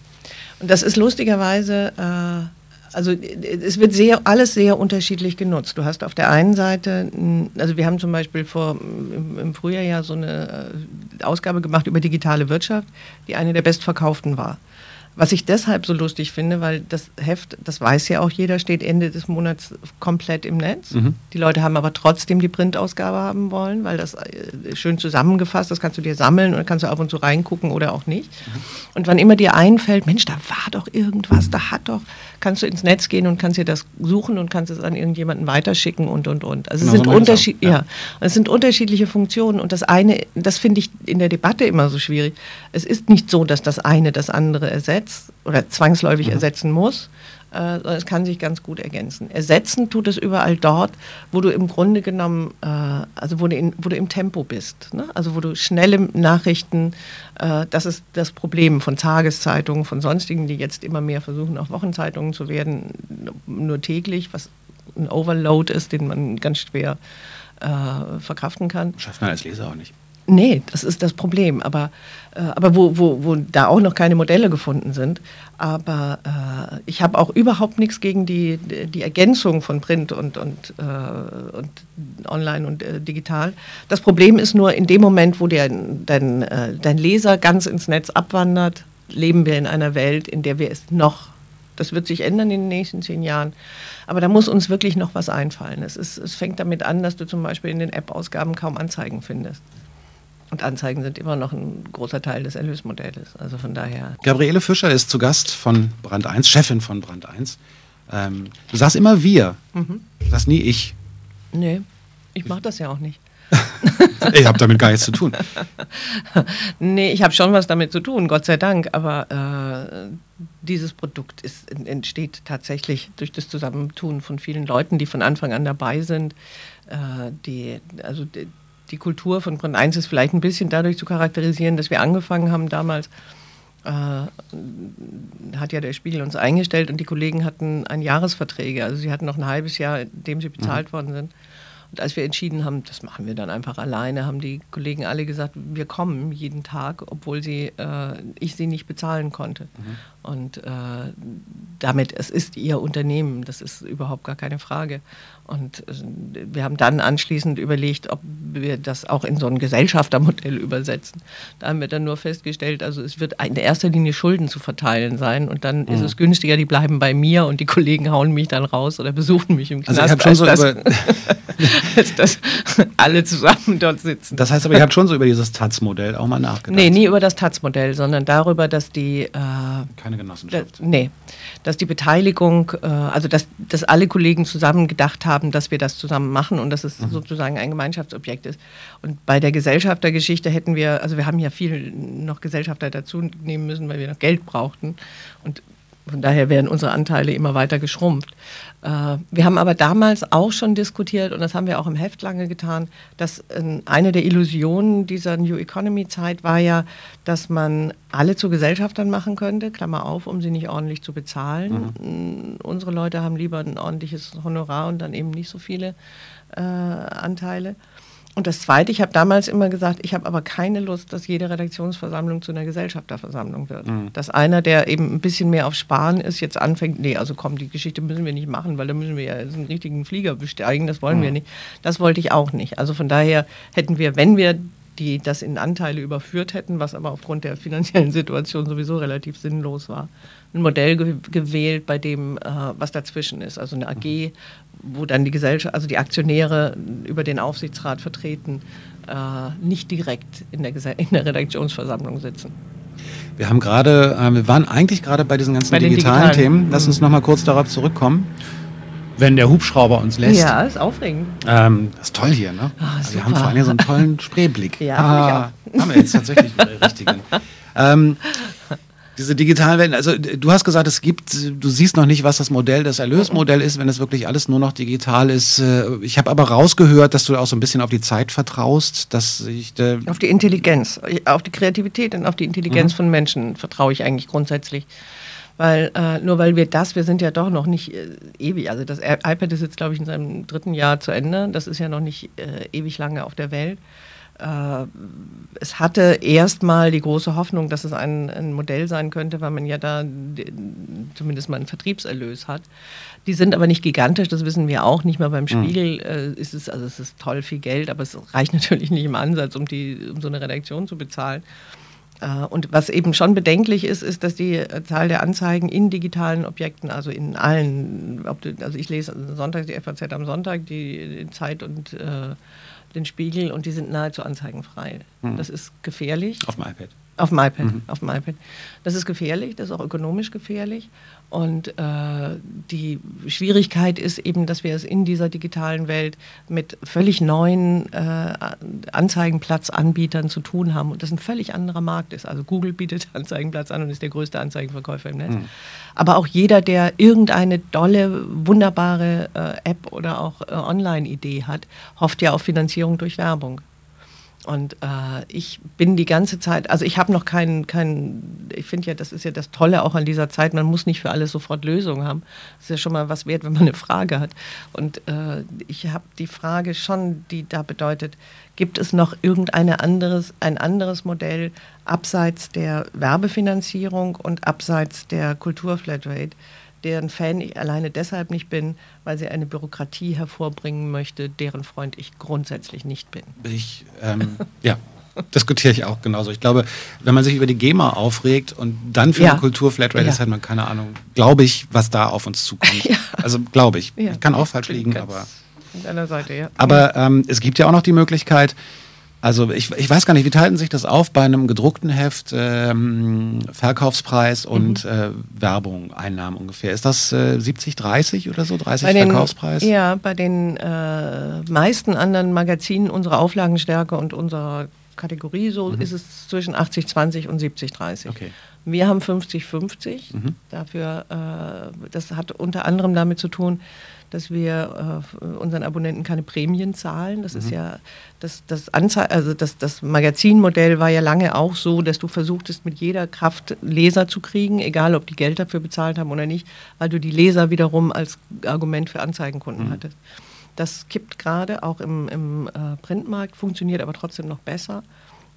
Und das ist lustigerweise, äh, also es wird sehr, alles sehr unterschiedlich genutzt. Du hast auf der einen Seite, also wir haben zum Beispiel vor, im, im Frühjahr ja so eine äh, Ausgabe gemacht über digitale Wirtschaft, die eine der bestverkauften war. Was ich deshalb so lustig finde, weil das Heft, das weiß ja auch jeder, steht Ende des Monats komplett im Netz. Mhm. Die Leute haben aber trotzdem die Printausgabe haben wollen, weil das äh, schön zusammengefasst, das kannst du dir sammeln und kannst du ab und zu reingucken oder auch nicht. Mhm. Und wann immer dir einfällt, Mensch, da war doch irgendwas, da hat doch, kannst du ins Netz gehen und kannst dir das suchen und kannst es an irgendjemanden weiterschicken und und und. Also es genau, sind Unterschied, ja. ja, es sind unterschiedliche Funktionen und das eine, das finde ich in der Debatte immer so schwierig. Es ist nicht so, dass das eine das andere ersetzt oder zwangsläufig mhm. ersetzen muss, sondern es kann sich ganz gut ergänzen. Ersetzen tut es überall dort, wo du im Grunde genommen, äh, also wo du, in, wo du im Tempo bist. Ne? Also wo du schnelle Nachrichten, äh, das ist das Problem von Tageszeitungen, von sonstigen, die jetzt immer mehr versuchen, auch Wochenzeitungen zu werden, nur täglich, was ein Overload ist, den man ganz schwer äh, verkraften kann. Schafft man als Leser auch nicht. Nee, das ist das Problem. Aber, äh, aber wo, wo, wo da auch noch keine Modelle gefunden sind. Aber äh, ich habe auch überhaupt nichts gegen die, die Ergänzung von Print und, und, äh, und online und äh, digital. Das Problem ist nur, in dem Moment, wo der, dein, äh, dein Leser ganz ins Netz abwandert, leben wir in einer Welt, in der wir es noch, das wird sich ändern in den nächsten zehn Jahren, aber da muss uns wirklich noch was einfallen. Es, ist, es fängt damit an, dass du zum Beispiel in den App-Ausgaben kaum Anzeigen findest. Und Anzeigen sind immer noch ein großer Teil des Erlösmodells. Also von daher. Gabriele Fischer ist zu Gast von Brand 1, Chefin von Brand 1. Ähm, du sagst immer wir. Mhm. Du sagst nie ich. Nee, ich mache das ja auch nicht. ich habe damit gar nichts zu tun. nee, ich habe schon was damit zu tun, Gott sei Dank. Aber äh, dieses Produkt ist, entsteht tatsächlich durch das Zusammentun von vielen Leuten, die von Anfang an dabei sind. Äh, die, also die, die Kultur von Brand 1 ist vielleicht ein bisschen dadurch zu charakterisieren, dass wir angefangen haben damals, äh, hat ja der Spiegel uns eingestellt und die Kollegen hatten ein Jahresverträge. Also sie hatten noch ein halbes Jahr, in dem sie bezahlt mhm. worden sind. Und als wir entschieden haben, das machen wir dann einfach alleine, haben die Kollegen alle gesagt, wir kommen jeden Tag, obwohl sie, äh, ich sie nicht bezahlen konnte. Mhm. Und äh, damit, es ist ihr Unternehmen, das ist überhaupt gar keine Frage. Und äh, wir haben dann anschließend überlegt, ob wir das auch in so ein Gesellschaftermodell übersetzen. Da haben wir dann nur festgestellt, also es wird in erster Linie Schulden zu verteilen sein und dann mhm. ist es günstiger, die bleiben bei mir und die Kollegen hauen mich dann raus oder besuchen mich im Knast. Also ich habe schon so das, über dass alle zusammen dort sitzen. Das heißt aber, ihr habt schon so über dieses Taz-Modell auch mal nachgedacht? Nee, nie über das Taz-Modell, sondern darüber, dass die... Äh, Keine Genossenschaft? Da, nee, dass die Beteiligung, äh, also dass, dass alle Kollegen zusammen gedacht haben, dass wir das zusammen machen und dass es mhm. sozusagen ein Gemeinschaftsobjekt ist. Und bei der Gesellschaftergeschichte hätten wir, also wir haben ja viel noch Gesellschafter dazu nehmen müssen, weil wir noch Geld brauchten. Und von daher werden unsere Anteile immer weiter geschrumpft. Äh, wir haben aber damals auch schon diskutiert, und das haben wir auch im Heft lange getan, dass eine der Illusionen dieser New Economy-Zeit war ja, dass man alle zu Gesellschaftern machen könnte, Klammer auf, um sie nicht ordentlich zu bezahlen. Mhm. Unsere Leute haben lieber ein ordentliches Honorar und dann eben nicht so viele äh, Anteile. Und das Zweite, ich habe damals immer gesagt, ich habe aber keine Lust, dass jede Redaktionsversammlung zu einer Gesellschafterversammlung wird. Mhm. Dass einer, der eben ein bisschen mehr auf Sparen ist, jetzt anfängt, nee, also komm, die Geschichte müssen wir nicht machen, weil da müssen wir ja einen richtigen Flieger besteigen, das wollen mhm. wir nicht. Das wollte ich auch nicht. Also von daher hätten wir, wenn wir die das in Anteile überführt hätten, was aber aufgrund der finanziellen Situation sowieso relativ sinnlos war, ein Modell ge gewählt, bei dem äh, was dazwischen ist. Also eine AG, wo dann die Gesellschaft, also die Aktionäre über den Aufsichtsrat vertreten, äh, nicht direkt in der, in der Redaktionsversammlung sitzen. Wir haben gerade, äh, wir waren eigentlich gerade bei diesen ganzen bei digitalen, digitalen, Themen. Lass uns noch mal kurz darauf zurückkommen. Wenn der Hubschrauber uns lässt. Ja, ist aufregend. Ähm, das ist toll hier, ne? Ah, also wir haben vor allem so einen tollen Spreeblick. ja, ah, haben wir jetzt tatsächlich den richtigen. Ähm, diese digitalen Welten, also du hast gesagt, es gibt, du siehst noch nicht, was das Modell, das Erlösmodell ist, wenn es wirklich alles nur noch digital ist. Äh, ich habe aber rausgehört, dass du auch so ein bisschen auf die Zeit vertraust, dass ich auf die Intelligenz, auf die Kreativität und auf die Intelligenz mhm. von Menschen vertraue ich eigentlich grundsätzlich. Weil äh, nur weil wir das, wir sind ja doch noch nicht äh, ewig, also das iPad ist jetzt, glaube ich, in seinem dritten Jahr zu Ende, das ist ja noch nicht äh, ewig lange auf der Welt. Äh, es hatte erstmal die große Hoffnung, dass es ein, ein, Modell sein könnte, weil man ja da zumindest mal einen Vertriebserlös hat. Die sind aber nicht gigantisch, das wissen wir auch. Nicht mal beim hm. Spiegel äh, ist es, also es ist toll viel Geld, aber es reicht natürlich nicht im Ansatz, um, die, um so eine Redaktion zu bezahlen. Äh, und was eben schon bedenklich ist, ist, dass die Zahl der Anzeigen in digitalen Objekten, also in allen, also ich lese Sonntag die FAZ am Sonntag, die Zeit und den Spiegel und die sind nahezu anzeigenfrei. Mhm. Das ist gefährlich. Auf dem iPad. Auf dem iPad, mhm. auf dem iPad. Das ist gefährlich, das ist auch ökonomisch gefährlich. Und äh, die Schwierigkeit ist eben, dass wir es in dieser digitalen Welt mit völlig neuen äh, Anzeigenplatzanbietern zu tun haben und das ein völlig anderer Markt ist. Also Google bietet Anzeigenplatz an und ist der größte Anzeigenverkäufer im Netz. Mhm. Aber auch jeder, der irgendeine dolle, wunderbare äh, App oder auch äh, Online-Idee hat, hofft ja auf Finanzierung durch Werbung. Und äh, ich bin die ganze Zeit, also ich habe noch keinen, keinen ich finde ja, das ist ja das Tolle auch an dieser Zeit, man muss nicht für alles sofort Lösungen haben. Das ist ja schon mal was wert, wenn man eine Frage hat. Und äh, ich habe die Frage schon, die da bedeutet, gibt es noch irgendein anderes, ein anderes Modell abseits der Werbefinanzierung und abseits der Kulturflatrate, deren Fan ich alleine deshalb nicht bin, weil sie eine Bürokratie hervorbringen möchte, deren Freund ich grundsätzlich nicht bin. Ich, ähm, ja, diskutiere ich auch genauso. Ich glaube, wenn man sich über die GEMA aufregt und dann für ja. eine Kulturflatrate ja. ist, hat man keine Ahnung, glaube ich, was da auf uns zukommt. Ja. Also glaube ich. Ja. Ich kann auch falsch liegen, aber. Seite, ja. Aber ähm, es gibt ja auch noch die Möglichkeit, also ich, ich weiß gar nicht, wie teilen sich das auf bei einem gedruckten Heft, ähm, Verkaufspreis und mhm. äh, Werbung, Einnahmen ungefähr. Ist das äh, 70, 30 oder so? 30 bei Verkaufspreis? ja, bei den äh, meisten anderen Magazinen unserer Auflagenstärke und unserer Kategorie, so mhm. ist es zwischen 80-20 und 70-30. Okay. Wir haben 50-50. Mhm. Dafür, äh, das hat unter anderem damit zu tun, dass wir äh, unseren Abonnenten keine Prämien zahlen. Das mhm. ist ja das, das, Anze also das, das Magazinmodell war ja lange auch so, dass du versuchtest, mit jeder Kraft Leser zu kriegen, egal ob die Geld dafür bezahlt haben oder nicht, weil du die Leser wiederum als Argument für Anzeigenkunden mhm. hattest. Das kippt gerade auch im, im äh, Printmarkt, funktioniert aber trotzdem noch besser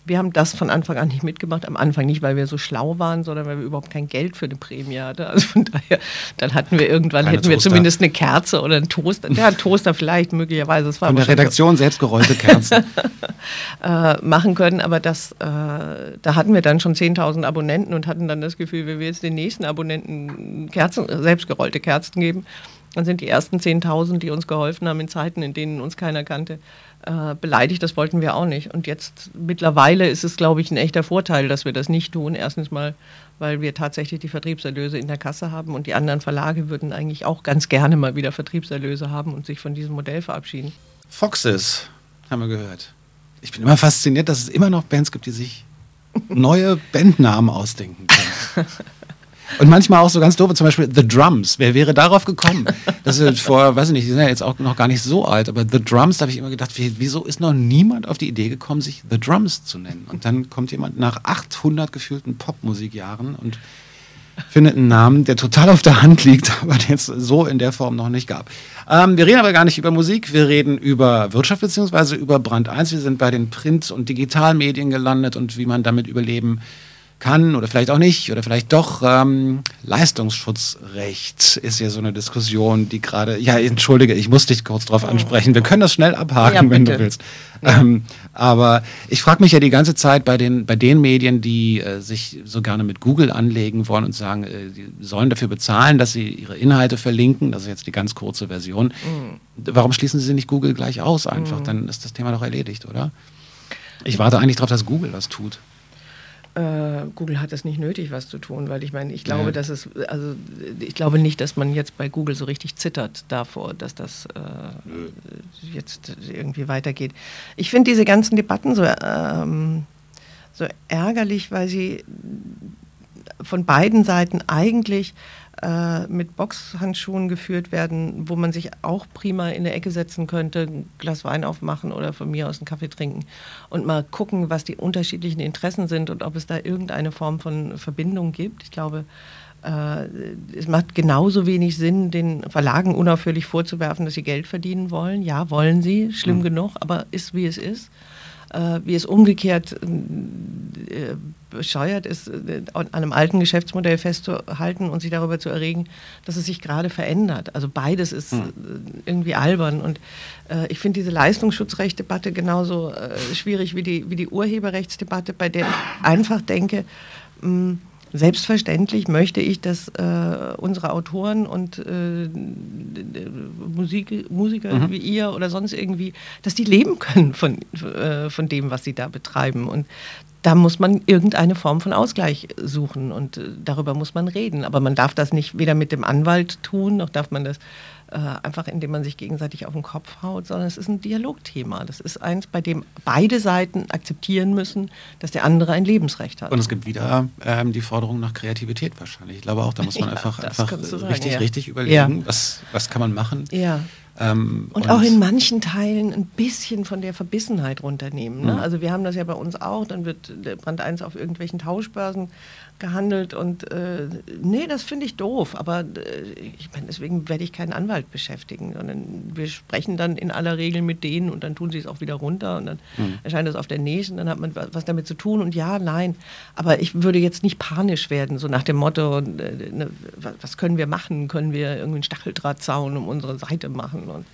wir haben das von Anfang an nicht mitgemacht. Am Anfang nicht, weil wir so schlau waren, sondern weil wir überhaupt kein Geld für eine Prämie hatten. Also von daher, dann hatten wir irgendwann, Keine hätten wir zumindest eine Kerze oder einen Toaster. Ja, Toaster vielleicht, möglicherweise. Das war von der Redaktion selbst gerollte Kerzen. äh, machen können, aber das, äh, da hatten wir dann schon 10.000 Abonnenten und hatten dann das Gefühl, wenn wir jetzt den nächsten Abonnenten Kerzen, selbstgerollte Kerzen geben, dann sind die ersten 10.000, die uns geholfen haben in Zeiten, in denen uns keiner kannte, äh, beleidigt, das wollten wir auch nicht. Und jetzt mittlerweile ist es, glaube ich, ein echter Vorteil, dass wir das nicht tun. Erstens mal, weil wir tatsächlich die Vertriebserlöse in der Kasse haben und die anderen Verlage würden eigentlich auch ganz gerne mal wieder Vertriebserlöse haben und sich von diesem Modell verabschieden. Foxes, haben wir gehört. Ich bin immer fasziniert, dass es immer noch Bands gibt, die sich neue Bandnamen ausdenken können. Und manchmal auch so ganz doof, zum Beispiel The Drums. Wer wäre darauf gekommen? Das ist vor, weiß ich nicht, die sind ja jetzt auch noch gar nicht so alt, aber The Drums, da habe ich immer gedacht, wieso ist noch niemand auf die Idee gekommen, sich The Drums zu nennen? Und dann kommt jemand nach 800 gefühlten Popmusikjahren und findet einen Namen, der total auf der Hand liegt, aber den es so in der Form noch nicht gab. Ähm, wir reden aber gar nicht über Musik, wir reden über Wirtschaft bzw. über Brand 1. Wir sind bei den Print- und Digitalmedien gelandet und wie man damit überleben kann kann oder vielleicht auch nicht oder vielleicht doch. Ähm, Leistungsschutzrecht ist ja so eine Diskussion, die gerade, ja, entschuldige, ich muss dich kurz darauf ansprechen. Wir können das schnell abhaken, ja, wenn du willst. Ja. Ähm, aber ich frage mich ja die ganze Zeit bei den, bei den Medien, die äh, sich so gerne mit Google anlegen wollen und sagen, äh, die sollen dafür bezahlen, dass sie ihre Inhalte verlinken. Das ist jetzt die ganz kurze Version. Mhm. Warum schließen sie nicht Google gleich aus einfach? Mhm. Dann ist das Thema doch erledigt, oder? Ich warte eigentlich darauf, dass Google das tut Google hat es nicht nötig, was zu tun, weil ich meine, ich glaube, ja. dass es, also ich glaube nicht, dass man jetzt bei Google so richtig zittert davor, dass das äh, jetzt irgendwie weitergeht. Ich finde diese ganzen Debatten so, ähm, so ärgerlich, weil sie von beiden Seiten eigentlich äh, mit Boxhandschuhen geführt werden, wo man sich auch prima in der Ecke setzen könnte, ein Glas Wein aufmachen oder von mir aus einen Kaffee trinken und mal gucken, was die unterschiedlichen Interessen sind und ob es da irgendeine Form von Verbindung gibt. Ich glaube, äh, es macht genauso wenig Sinn, den Verlagen unaufhörlich vorzuwerfen, dass sie Geld verdienen wollen. Ja, wollen sie, schlimm mhm. genug, aber ist wie es ist wie es umgekehrt äh, bescheuert ist, äh, an einem alten Geschäftsmodell festzuhalten und sich darüber zu erregen, dass es sich gerade verändert. Also beides ist hm. irgendwie albern. Und äh, ich finde diese Leistungsschutzrechtsdebatte genauso äh, schwierig wie die, wie die Urheberrechtsdebatte, bei der ich einfach denke, mh, hm, Selbstverständlich möchte ich, dass äh, unsere Autoren und äh, Musik, Musiker mhm. wie ihr oder sonst irgendwie, dass die leben können von, äh, von dem, was sie da betreiben. Und da muss man irgendeine Form von Ausgleich suchen und äh, darüber muss man reden. Aber man darf das nicht weder mit dem Anwalt tun, noch darf man das äh, einfach indem man sich gegenseitig auf den Kopf haut, sondern es ist ein Dialogthema. Das ist eins, bei dem beide Seiten akzeptieren müssen, dass der andere ein Lebensrecht hat. Und es gibt wieder ähm, die Forderung nach Kreativität wahrscheinlich. Ich glaube auch, da muss man ja, einfach, einfach sagen, richtig, ja. richtig überlegen, ja. was, was kann man machen. Ja. Ähm, und, und, auch in manchen Teilen ein bisschen von der Verbissenheit runternehmen. Ne? Mhm. Also wir haben das ja bei uns auch, dann wird der Brand 1 auf irgendwelchen Tauschbörsen gehandelt und äh, nee, das finde ich doof, aber äh, ich meine, deswegen werde ich keinen Anwalt beschäftigen, sondern wir sprechen dann in aller Regel mit denen und dann tun sie es auch wieder runter und dann mhm. erscheint das auf der nächsten, dann hat man was damit zu tun und ja, nein, aber ich würde jetzt nicht panisch werden, so nach dem Motto, äh, ne, was können wir machen, können wir irgendwie einen Stacheldrahtzaun um unsere Seite machen und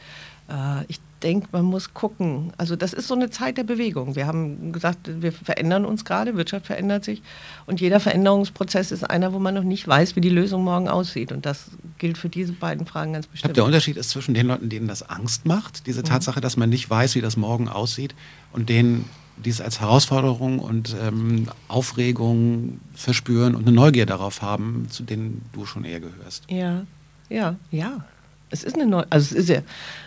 äh, ich denke, man muss gucken. Also das ist so eine Zeit der Bewegung. Wir haben gesagt, wir verändern uns gerade, Wirtschaft verändert sich und jeder Veränderungsprozess ist einer, wo man noch nicht weiß, wie die Lösung morgen aussieht. Und das gilt für diese beiden Fragen ganz bestimmt. Ich glaube, der Unterschied ist zwischen den Leuten, denen das Angst macht, diese mhm. Tatsache, dass man nicht weiß, wie das morgen aussieht, und denen, die es als Herausforderung und ähm, Aufregung verspüren und eine Neugier darauf haben, zu denen du schon eher gehörst. Ja, ja, ja. Es ist eine neue, also es ist ja,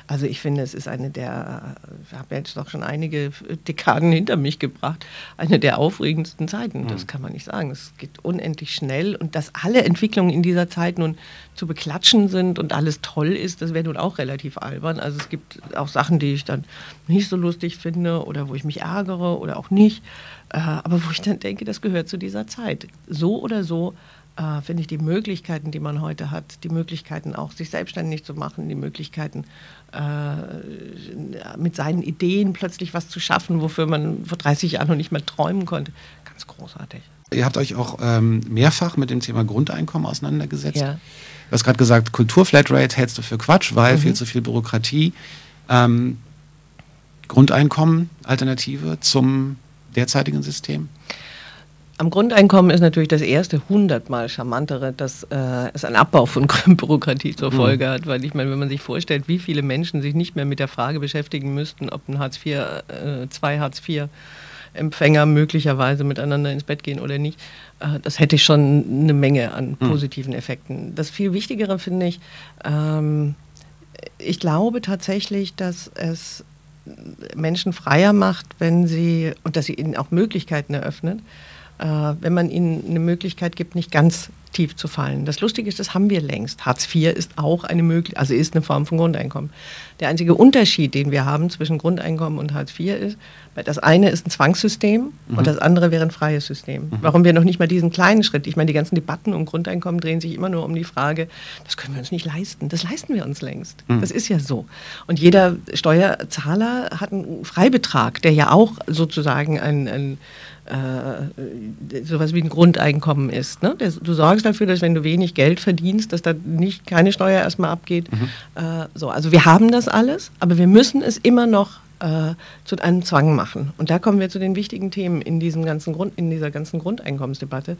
also ich finde, es ist eine der, ich habe jetzt doch schon einige Dekaden hinter mich gebracht, eine der aufregendsten Zeiten. Das mhm. kann man nicht sagen. Es geht unendlich schnell und dass alle Entwicklungen in dieser Zeit nun zu beklatschen sind und alles toll ist, das wäre nun auch relativ albern. Also es gibt auch Sachen, die ich dann nicht so lustig finde oder wo ich mich ärgere oder auch nicht. Äh, aber wo ich dann denke, das gehört zu dieser Zeit. So oder so äh, finde ich die Möglichkeiten, die man heute hat, die Möglichkeiten auch sich selbstständig zu machen, die Möglichkeiten äh, mit seinen Ideen plötzlich was zu schaffen, wofür man vor 30 Jahren noch nicht mehr träumen konnte, ganz großartig. Ihr habt euch auch ähm, mehrfach mit dem Thema Grundeinkommen auseinandergesetzt. Ja. Du hast gerade gesagt, Kulturflatrate hältst du für Quatsch, weil mhm. viel zu viel Bürokratie. Ähm, Grundeinkommen, Alternative zum derzeitigen System? Am Grundeinkommen ist natürlich das erste hundertmal charmantere, dass äh, es einen Abbau von Bürokratie zur mhm. Folge mhm. hat. Weil ich meine, wenn man sich vorstellt, wie viele Menschen sich nicht mehr mit der Frage beschäftigen müssten, ob ein Hartz IV, äh, zwei Hartz IV Empfänger möglicherweise miteinander ins Bett gehen oder nicht, äh, das hätte ich schon eine Menge an mhm. positiven Effekten. Das viel Wichtigere finde ich, ähm, ich glaube tatsächlich, dass es Menschen freier macht, wenn sie, und dass sie ihnen auch Möglichkeiten eröffnet, wenn man ihnen eine Möglichkeit gibt, nicht ganz tief zu fallen. Das Lustige ist, das haben wir längst. Hartz IV ist auch eine Möglichkeit, also ist eine Form von Grundeinkommen. Der einzige Unterschied, den wir haben zwischen Grundeinkommen und Hartz IV ist, das eine ist ein Zwangssystem mhm. und das andere wäre ein freies System. Mhm. Warum wir noch nicht mal diesen kleinen Schritt, ich meine, die ganzen Debatten um Grundeinkommen drehen sich immer nur um die Frage, das können wir uns nicht leisten. Das leisten wir uns längst. Mhm. Das ist ja so. Und jeder Steuerzahler hat einen Freibetrag, der ja auch sozusagen ein, ein äh, sowas wie ein Grundeinkommen ist. Ne? du sorgst dafür, dass wenn du wenig Geld verdienst, dass da nicht keine Steuer erstmal abgeht. Mhm. Äh, so, also wir haben das alles, aber wir müssen es immer noch äh, zu einem Zwang machen. Und da kommen wir zu den wichtigen Themen in, diesem ganzen Grund, in dieser ganzen Grundeinkommensdebatte.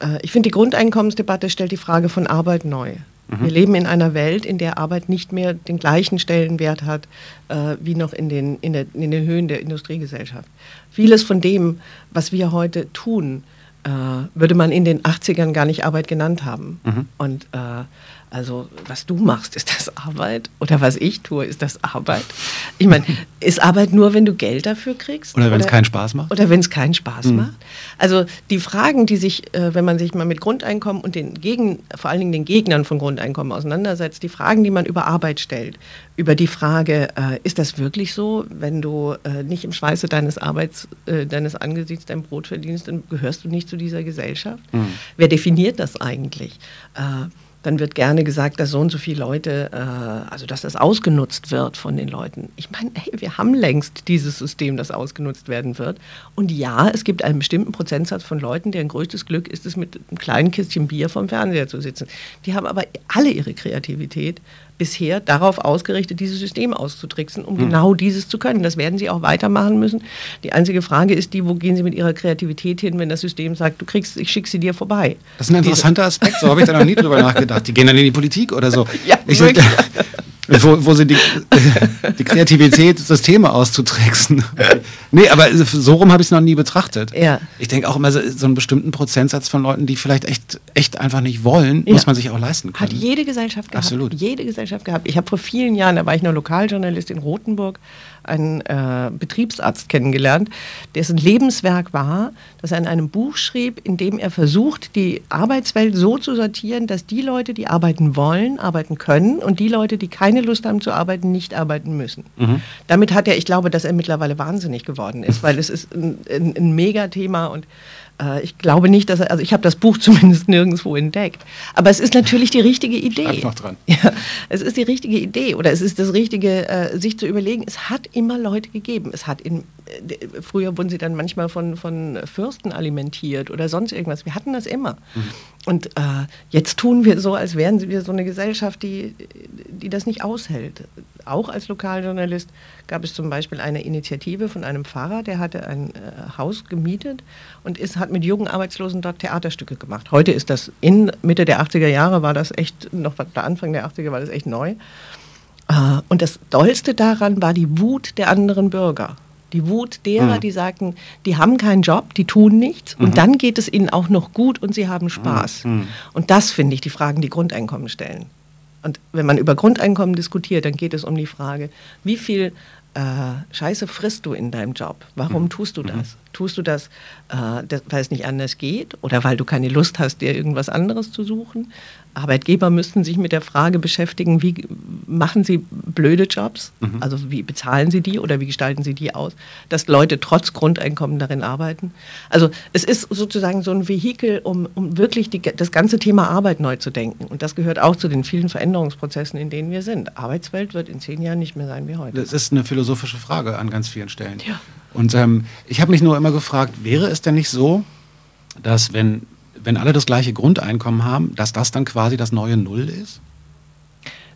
Äh, ich finde, die Grundeinkommensdebatte stellt die Frage von Arbeit neu. Mhm. Wir leben in einer Welt, in der Arbeit nicht mehr den gleichen Stellenwert hat äh, wie noch in den, in, der, in den Höhen der Industriegesellschaft. Vieles von dem, was wir heute tun, äh, würde man in den 80ern gar nicht Arbeit genannt haben. Mhm. Und äh, also was du machst, ist das Arbeit? Oder was ich tue, ist das Arbeit? Ich meine, ist Arbeit nur, wenn du Geld dafür kriegst? Oder wenn es keinen Spaß macht? Oder wenn es keinen Spaß mhm. macht? Also die Fragen, die sich, äh, wenn man sich mal mit Grundeinkommen und den Gegen, vor allen Dingen den Gegnern von Grundeinkommen auseinandersetzt, die Fragen, die man über Arbeit stellt, über die Frage, äh, ist das wirklich so, wenn du äh, nicht im Schweiße deines Arbeits, äh, deines Angesichts dein Brot verdienst, dann gehörst du nicht zu dieser Gesellschaft? Mhm. Wer definiert das eigentlich? Dann wird gerne gesagt, dass so und so viele Leute, äh, also dass das ausgenutzt wird von den Leuten. Ich meine, hey, wir haben längst dieses System, das ausgenutzt werden wird. Und ja, es gibt einen bestimmten Prozentsatz von Leuten, deren größtes Glück ist es, mit einem kleinen Kistchen Bier vom Fernseher zu sitzen. Die haben aber alle ihre Kreativität bisher darauf ausgerichtet, dieses System auszutricksen, um mhm. genau dieses zu können. Das werden sie auch weitermachen müssen. Die einzige Frage ist die, wo gehen sie mit ihrer Kreativität hin, wenn das System sagt, du kriegst, ich schicke sie dir vorbei. Das ist ein interessanter Aspekt, so habe ich da noch nie drüber nachgedacht. Die gehen dann in die Politik oder so. Ja, ich, wo, wo sie die, die Kreativität, Systeme auszutricksen. Nee, aber so rum habe ich es noch nie betrachtet. Ja. Ich denke auch immer, so, so einen bestimmten Prozentsatz von Leuten, die vielleicht echt, echt einfach nicht wollen, ja. muss man sich auch leisten können. Hat jede Gesellschaft gehabt. Absolut. Jede Gesellschaft gehabt. Ich habe vor vielen Jahren, da war ich noch Lokaljournalist in Rothenburg, einen äh, Betriebsarzt kennengelernt, dessen Lebenswerk war, dass er in einem Buch schrieb, in dem er versucht, die Arbeitswelt so zu sortieren, dass die Leute, die arbeiten wollen, arbeiten können und die Leute, die keine Lust haben zu arbeiten, nicht arbeiten müssen. Mhm. Damit hat er, ich glaube, dass er mittlerweile wahnsinnig geworden ist, weil es ist ein, ein, ein Megathema und äh, ich glaube nicht, dass er, also ich habe das Buch zumindest nirgendwo entdeckt. Aber es ist natürlich die richtige Idee. Bleib noch dran. Ja, es ist die richtige Idee oder es ist das Richtige, äh, sich zu überlegen. Es hat immer Leute gegeben. Es hat in, früher wurden sie dann manchmal von, von Fürsten alimentiert oder sonst irgendwas. Wir hatten das immer. Mhm. Und äh, jetzt tun wir so, als wären wir so eine Gesellschaft, die, die das nicht aushält. Auch als Lokaljournalist gab es zum Beispiel eine Initiative von einem Pfarrer, der hatte ein äh, Haus gemietet und ist, hat mit jungen Arbeitslosen dort Theaterstücke gemacht. Heute ist das in Mitte der 80er Jahre war das echt, noch der Anfang der 80er war das echt neu. Äh, und das Dollste daran war die Wut der anderen Bürger. Die Wut derer, mhm. die sagten, die haben keinen Job, die tun nichts mhm. und dann geht es ihnen auch noch gut und sie haben Spaß. Mhm. mhm. Und das finde ich die Fragen, die Grundeinkommen stellen. Und wenn man über Grundeinkommen diskutiert, dann geht es um die Frage, wie viel äh, Scheiße frisst du in deinem Job? Warum mhm. tust du das? Tust du das, äh, das, weil es nicht anders geht oder weil du keine Lust hast, dir irgendwas anderes zu suchen? Arbeitgeber müssten sich mit der Frage beschäftigen, wie machen sie blöde Jobs? Mhm. Also wie bezahlen sie die oder wie gestalten sie die aus, dass Leute trotz Grundeinkommen darin arbeiten? Also es ist sozusagen so ein Vehikel, um, um wirklich die, das ganze Thema Arbeit neu zu denken. Und das gehört auch zu den vielen Veränderungsprozessen, in denen wir sind. Arbeitswelt wird in zehn Jahren nicht mehr sein wie heute. Das ist eine philosophische Frage an ganz vielen Stellen. Ja. Und ähm, ich habe mich nur immer gefragt, wäre es denn nicht so, dass wenn wenn alle das gleiche Grundeinkommen haben, dass das dann quasi das neue Null ist?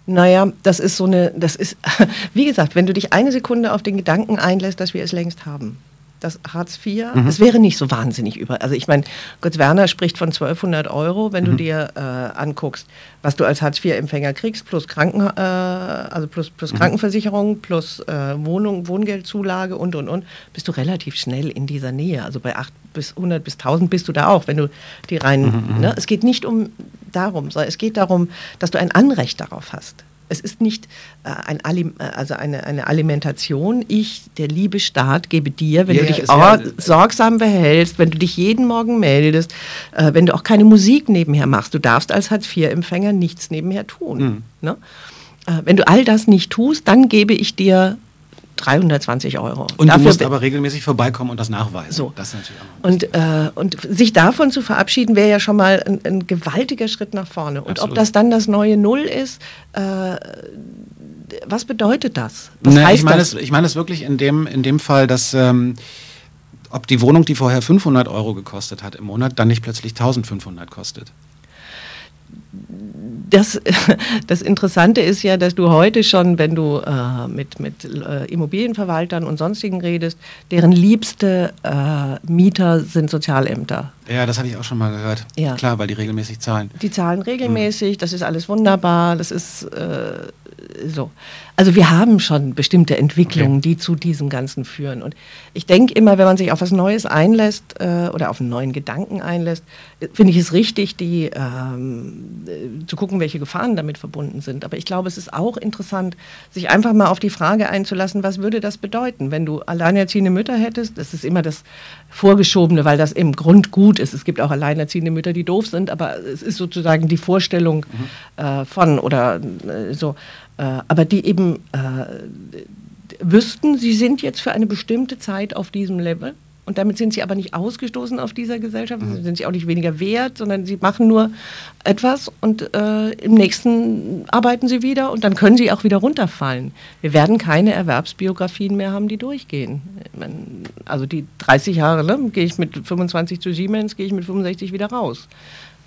Naja, das ist so eine, das ist, wie gesagt, wenn du dich eine Sekunde auf den Gedanken einlässt, dass wir es längst haben, das Hartz IV, mhm. das wäre nicht so wahnsinnig über. Also ich meine, Götz Werner spricht von 1200 Euro, wenn mhm. du dir äh, anguckst, was du als Hartz IV-Empfänger kriegst, plus Kranken, äh, also plus, plus mhm. Krankenversicherung, plus äh, Wohnung, Wohngeldzulage und und und, bist du relativ schnell in dieser Nähe. Also bei 8 bis 100 bis 1000 bist du da auch, wenn du die rein. Mhm, mhm. Ne? Es geht nicht um darum, sondern es geht darum, dass du ein Anrecht darauf hast. Es ist nicht äh, ein Alim äh, also eine, eine Alimentation. Ich, der liebe Staat, gebe dir, wenn ja, du dich ja, sorgsam behältst, wenn du dich jeden Morgen meldest, äh, wenn du auch keine Musik nebenher machst. Du darfst als Hartz-IV-Empfänger nichts nebenher tun. Mhm. Ne? Äh, wenn du all das nicht tust, dann gebe ich dir 320 Euro. Und Dafür du musst aber regelmäßig vorbeikommen und das nachweisen. So. Das und, äh, und sich davon zu verabschieden, wäre ja schon mal ein, ein, gewaltiger Schritt nach vorne. Und Absolut. ob das dann das neue Null ist, äh, was bedeutet das? Was ne, heißt ich meine das? Es, ich meine es wirklich in dem, in dem Fall, dass ähm, ob die Wohnung, die vorher 500 Euro gekostet hat im Monat, dann nicht plötzlich 1500 kostet das, das Interessante ist ja, dass du heute schon, wenn du äh, mit, mit äh, Immobilienverwaltern und sonstigen redest, deren liebste äh, Mieter sind Sozialämter. Ja, das habe ich auch schon mal gehört. Ja. Klar, weil die regelmäßig zahlen. Die zahlen regelmäßig, mhm. das ist alles wunderbar, das ist äh, so. Also wir haben schon bestimmte Entwicklungen, okay. die zu diesem Ganzen führen. Und ich denke immer, wenn man sich auf was Neues einlässt äh, oder auf einen neuen Gedanken einlässt, finde ich es richtig, die ähm, äh, zu gucken, welche Gefahren damit verbunden sind. Aber ich glaube, es ist auch interessant, sich einfach mal auf die Frage einzulassen, was würde das bedeuten, wenn du alleinerziehende Mütter hättest? Das ist immer das Vorgeschobene, weil das im Grund gut ist. Es gibt auch alleinerziehende Mütter, die doof sind, aber es ist sozusagen die Vorstellung mhm. äh, von oder äh, so. Äh, aber die eben äh, wüssten, sie sind jetzt für eine bestimmte Zeit auf diesem Level. Und damit sind sie aber nicht ausgestoßen auf dieser Gesellschaft, mhm. sind sie auch nicht weniger wert, sondern sie machen nur etwas und äh, im nächsten arbeiten sie wieder und dann können sie auch wieder runterfallen. Wir werden keine Erwerbsbiografien mehr haben, die durchgehen. Also die 30 Jahre, ne, gehe ich mit 25 zu Siemens, gehe ich mit 65 wieder raus.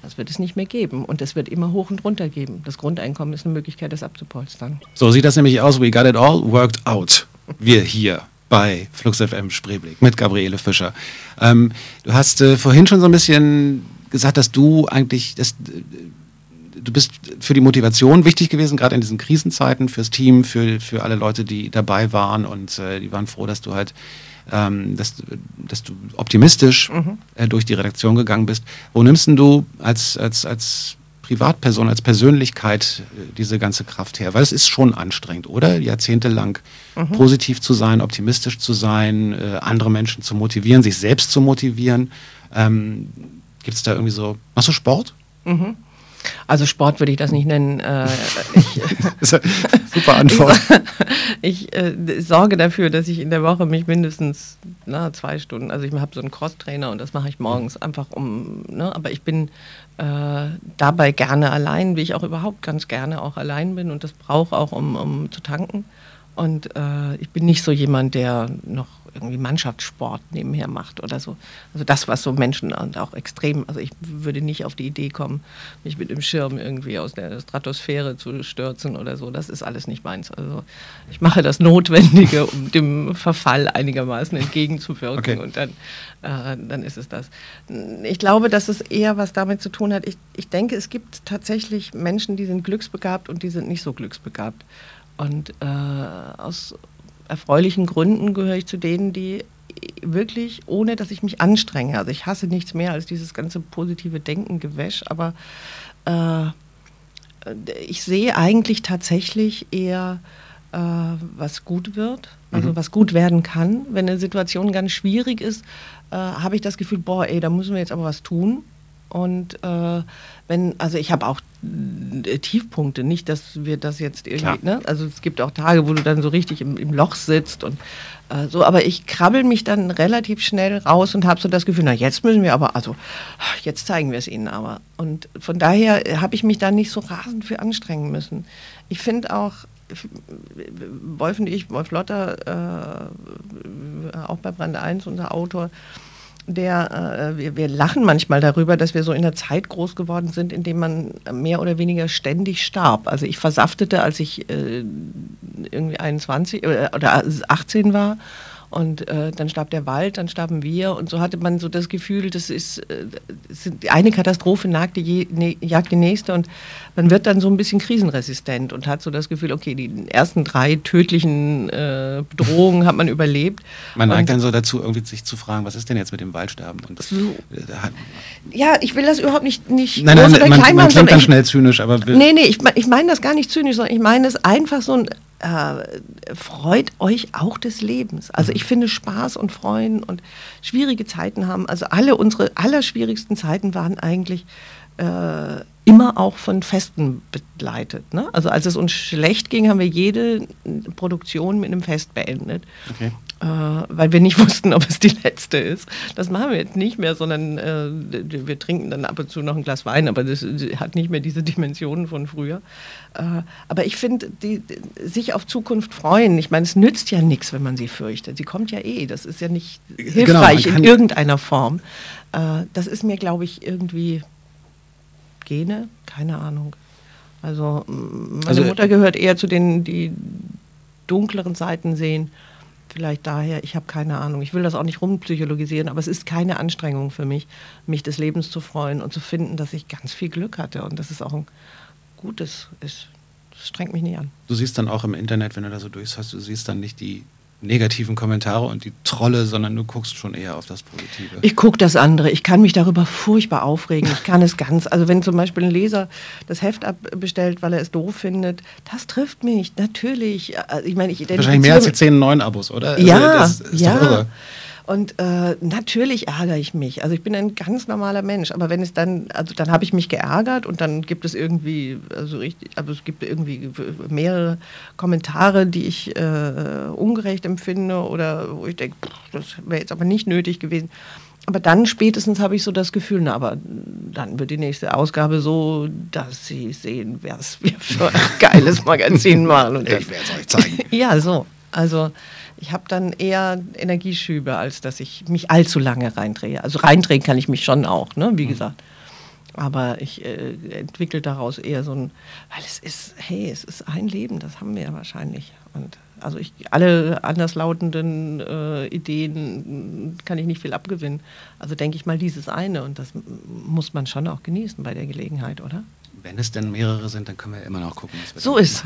Das wird es nicht mehr geben. Und es wird immer hoch und runter geben. Das Grundeinkommen ist eine Möglichkeit, das abzupolstern. So sieht das nämlich aus. We got it all worked out. Wir hier bei Flux FM Spreeblick mit Gabriele Fischer. Ähm, du hast äh, vorhin schon so ein bisschen gesagt, dass du eigentlich, dass, äh, du bist für die Motivation wichtig gewesen, gerade in diesen Krisenzeiten, fürs Team, für, für alle Leute, die dabei waren und äh, die waren froh, dass du halt ähm, dass, dass du optimistisch mhm. äh, durch die Redaktion gegangen bist. Wo nimmst du als, als, als Privatperson, als Persönlichkeit äh, diese ganze Kraft her? Weil es ist schon anstrengend, oder? Jahrzehntelang mhm. positiv zu sein, optimistisch zu sein, äh, andere Menschen zu motivieren, sich selbst zu motivieren. Ähm, Gibt es da irgendwie so, machst du Sport? Mhm. Also Sport würde ich das nicht nennen. Äh, ich, Super Antwort. Ich, ich äh, sorge dafür, dass ich in der Woche mich mindestens na, zwei Stunden, also ich habe so einen Cross-Trainer und das mache ich morgens einfach um, ne, aber ich bin äh, dabei gerne allein, wie ich auch überhaupt ganz gerne auch allein bin und das brauche auch, um, um zu tanken. Und äh, ich bin nicht so jemand, der noch irgendwie Mannschaftssport nebenher macht oder so. Also das, was so Menschen und auch extrem, also ich würde nicht auf die Idee kommen, mich mit dem Schirm irgendwie aus der Stratosphäre zu stürzen oder so. Das ist alles nicht meins. Also ich mache das Notwendige, um dem Verfall einigermaßen entgegenzuwirken okay. und dann, äh, dann ist es das. Ich glaube, dass es eher was damit zu tun hat. Ich, ich denke, es gibt tatsächlich Menschen, die sind glücksbegabt und die sind nicht so glücksbegabt. Und äh, aus erfreulichen Gründen gehöre ich zu denen, die wirklich, ohne dass ich mich anstrenge, also ich hasse nichts mehr als dieses ganze positive Denken, Gewäsch, aber äh, ich sehe eigentlich tatsächlich eher, äh, was gut wird, also mhm. was gut werden kann. Wenn eine Situation ganz schwierig ist, äh, habe ich das Gefühl, boah, ey, da müssen wir jetzt aber was tun. Und äh, wenn, also ich habe auch äh, Tiefpunkte, nicht, dass wir das jetzt irgendwie, ne? also es gibt auch Tage, wo du dann so richtig im, im Loch sitzt und äh, so, aber ich krabbel mich dann relativ schnell raus und habe so das Gefühl, na jetzt müssen wir aber, also jetzt zeigen wir es ihnen aber. Und von daher habe ich mich da nicht so rasend für anstrengen müssen. Ich finde auch, Wolf und ich, Wolf Lotter, äh, auch bei Brand 1, unser Autor, der, äh, wir, wir, lachen manchmal darüber, dass wir so in der Zeit groß geworden sind, in dem man mehr oder weniger ständig starb. Also ich versaftete, als ich äh, irgendwie 21 äh, oder 18 war und äh, dann starb der Wald, dann starben wir. Und so hatte man so das Gefühl, das ist, äh, eine Katastrophe jagt die, ne, jagt die nächste. Und man wird dann so ein bisschen krisenresistent und hat so das Gefühl, okay, die ersten drei tödlichen äh, Bedrohungen hat man überlebt. Man neigt dann so dazu, irgendwie sich zu fragen, was ist denn jetzt mit dem Waldsterben? Und so. Äh, ja, ich will das überhaupt nicht, nicht nein, nein, oder man. Man klingt dann schnell zynisch, aber... Nee, nee, ich, ich meine das gar nicht zynisch, sondern ich meine es einfach so ein äh, freut euch auch des Lebens. Also mhm. ich finde Spaß und Freuen und schwierige Zeiten haben, also alle unsere allerschwierigsten Zeiten waren eigentlich äh, immer auch von Festen begleitet. Ne? Also als es uns schlecht ging, haben wir jede Produktion mit einem Fest beendet. Okay äh, weil wir nicht wussten, ob es die letzte ist. Das machen wir jetzt nicht mehr, sondern äh, wir trinken dann ab und zu noch ein Glas Wein, aber das hat nicht mehr diese Dimensionen von früher. Äh, aber ich finde, sich auf Zukunft freuen, ich meine, es nützt ja nichts, wenn man sie fürchtet. Sie kommt ja eh, das ist ja nicht genau, hilfreich genau, in irgendeiner Form. Äh, das ist mir, glaube ich, irgendwie Gene, keine Ahnung. Also meine also, Mutter gehört eher zu denen, die dunkleren Seiten sehen vielleicht daher, ich habe keine Ahnung. Ich will das auch nicht rumpsychologisieren, aber es ist keine Anstrengung für mich, mich des Lebens zu freuen und zu finden, dass ich ganz viel Glück hatte und dass es auch ein gutes ist. Das strengt mich nicht an. Du siehst dann auch im Internet, wenn du da so durchschaust, du siehst dann nicht die negativen Kommentare und die Trolle, sondern du guckst schon eher auf das Positive. Ich gucke das andere. Ich kann mich darüber furchtbar aufregen. Ich kann es ganz. Also wenn zum Beispiel ein Leser das Heft abbestellt, weil er es doof findet, das trifft mich natürlich. Also ich meine, ich Wahrscheinlich mehr als die 10 neuen Abos, oder? Also ja, ja. Und äh, natürlich ärgere ich mich. Also ich bin ein ganz normaler Mensch. Aber wenn es dann, also dann habe ich mich geärgert und dann gibt es irgendwie, also richtig, also es gibt irgendwie mehrere Kommentare, die ich äh, ungerecht empfinde oder wo ich denke, das wäre jetzt aber nicht nötig gewesen. Aber dann spätestens habe ich so das Gefühl, na, aber dann wird die nächste Ausgabe so, dass Sie sehen, was wir für ein geiles Magazin machen. Und ich werde es euch zeigen. ja, so. Also ich habe dann eher Energieschübe, als dass ich mich allzu lange reindrehe. Also reindrehen kann ich mich schon auch, ne? wie mhm. gesagt. Aber ich äh, entwickle daraus eher so ein, weil es ist, hey, es ist ein Leben, das haben wir ja wahrscheinlich. Und also ich, alle anderslautenden äh, Ideen kann ich nicht viel abgewinnen. Also denke ich mal dieses eine und das muss man schon auch genießen bei der Gelegenheit, oder? Wenn es denn mehrere sind, dann können wir immer noch gucken. Was wir so ist.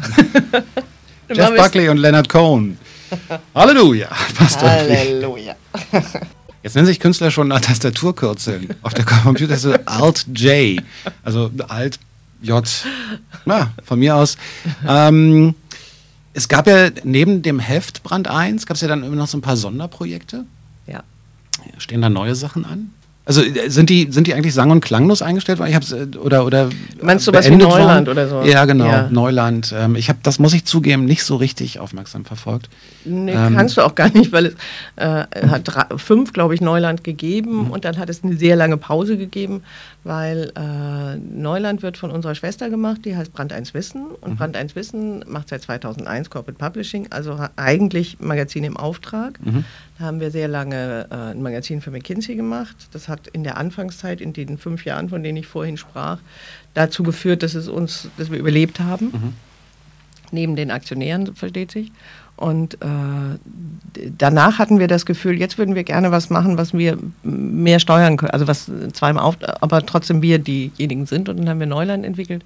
Jeff Buckley und Leonard Cohen. Halleluja. Passt Halleluja. Jetzt nennen sich Künstler schon nach Tastaturkürzeln. Auf der Computer ist so Alt-J. Also Alt-J. Na, von mir aus. Ähm, es gab ja neben dem Heft Brand 1, gab es ja dann immer noch so ein paar Sonderprojekte. Ja. Stehen da neue Sachen an? Also äh, sind die, sind die eigentlich sang- und klanglos eingestellt worden? Ich hab's, äh, oder, oder Meinst du was wie Neuland worden? oder so? Ja, genau, ja. Neuland. Ähm, ich habe, das muss ich zugeben, nicht so richtig aufmerksam verfolgt. Nee, ähm, kannst du auch gar nicht, weil es äh, hat drei, fünf, glaube ich, Neuland gegeben mhm. und dann hat es eine sehr lange Pause gegeben, weil äh, Neuland wird von unserer Schwester gemacht, die heißt Brand 1 Wissen und mhm. Brand 1 Wissen macht seit 2001 Corporate Publishing, also eigentlich Magazin im Auftrag. Mhm. Haben wir sehr lange äh, ein Magazin für McKinsey gemacht. Das hat in der Anfangszeit, in den fünf Jahren, von denen ich vorhin sprach, dazu geführt, dass es uns, dass wir überlebt haben. Mhm. neben den Aktionären, versteht sich. Und äh, danach hatten wir das Gefühl, jetzt würden wir gerne was machen, was wir mehr steuern können, also was zweimal auf, aber trotzdem wir diejenigen sind. Und dann haben wir Neuland entwickelt,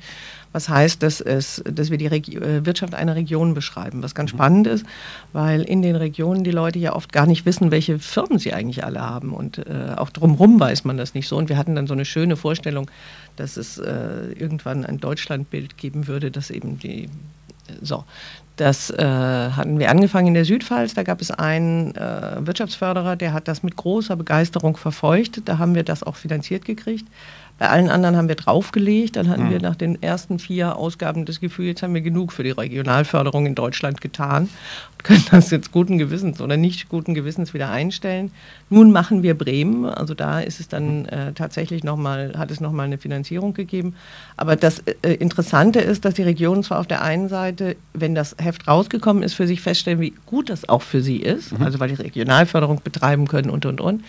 was heißt, dass, es, dass wir die Regi äh, Wirtschaft einer Region beschreiben, was ganz mhm. spannend ist, weil in den Regionen die Leute ja oft gar nicht wissen, welche Firmen sie eigentlich alle haben. Und äh, auch drumherum weiß man das nicht so. Und wir hatten dann so eine schöne Vorstellung, dass es äh, irgendwann ein Deutschlandbild geben würde, das eben die so, das äh, hatten wir angefangen in der Südpfalz. Da gab es einen äh, Wirtschaftsförderer, der hat das mit großer Begeisterung verfolgt. Da haben wir das auch finanziert gekriegt. Bei allen anderen haben wir draufgelegt. Dann hatten mhm. wir nach den ersten vier Ausgaben das Gefühl, jetzt haben wir genug für die Regionalförderung in Deutschland getan und können das jetzt guten Gewissens oder nicht guten Gewissens wieder einstellen. Nun machen wir Bremen. Also da ist es dann äh, tatsächlich nochmal, hat es nochmal eine Finanzierung gegeben. Aber das äh, Interessante ist, dass die Regionen zwar auf der einen Seite, wenn das Heft rausgekommen ist, für sich feststellen, wie gut das auch für sie ist, mhm. also weil die Regionalförderung betreiben können und, und, und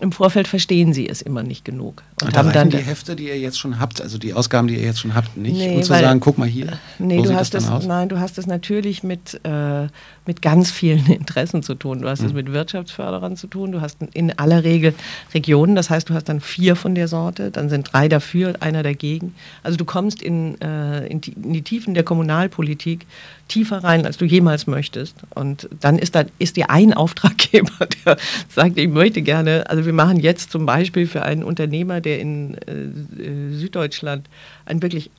im Vorfeld verstehen sie es immer nicht genug. Und, und haben dann die Hefte, die ihr jetzt schon habt, also die Ausgaben, die ihr jetzt schon habt, nicht, nee, um zu weil, sagen, guck mal hier. Nee, du hast es, nein, du hast es natürlich mit, äh, mit ganz vielen Interessen zu tun. Du hast mhm. es mit Wirtschaftsförderern zu tun. Du hast in aller Regel Regionen, das heißt, du hast dann vier von der Sorte, dann sind drei dafür, einer dagegen. Also du kommst in, äh, in, die, in die Tiefen der Kommunalpolitik tiefer rein, als du jemals möchtest. Und dann ist, da, ist dir ein Auftraggeber, der sagt, ich möchte gerne, also wir machen jetzt zum Beispiel für einen Unternehmer, der in äh, Süddeutschland ein wirklich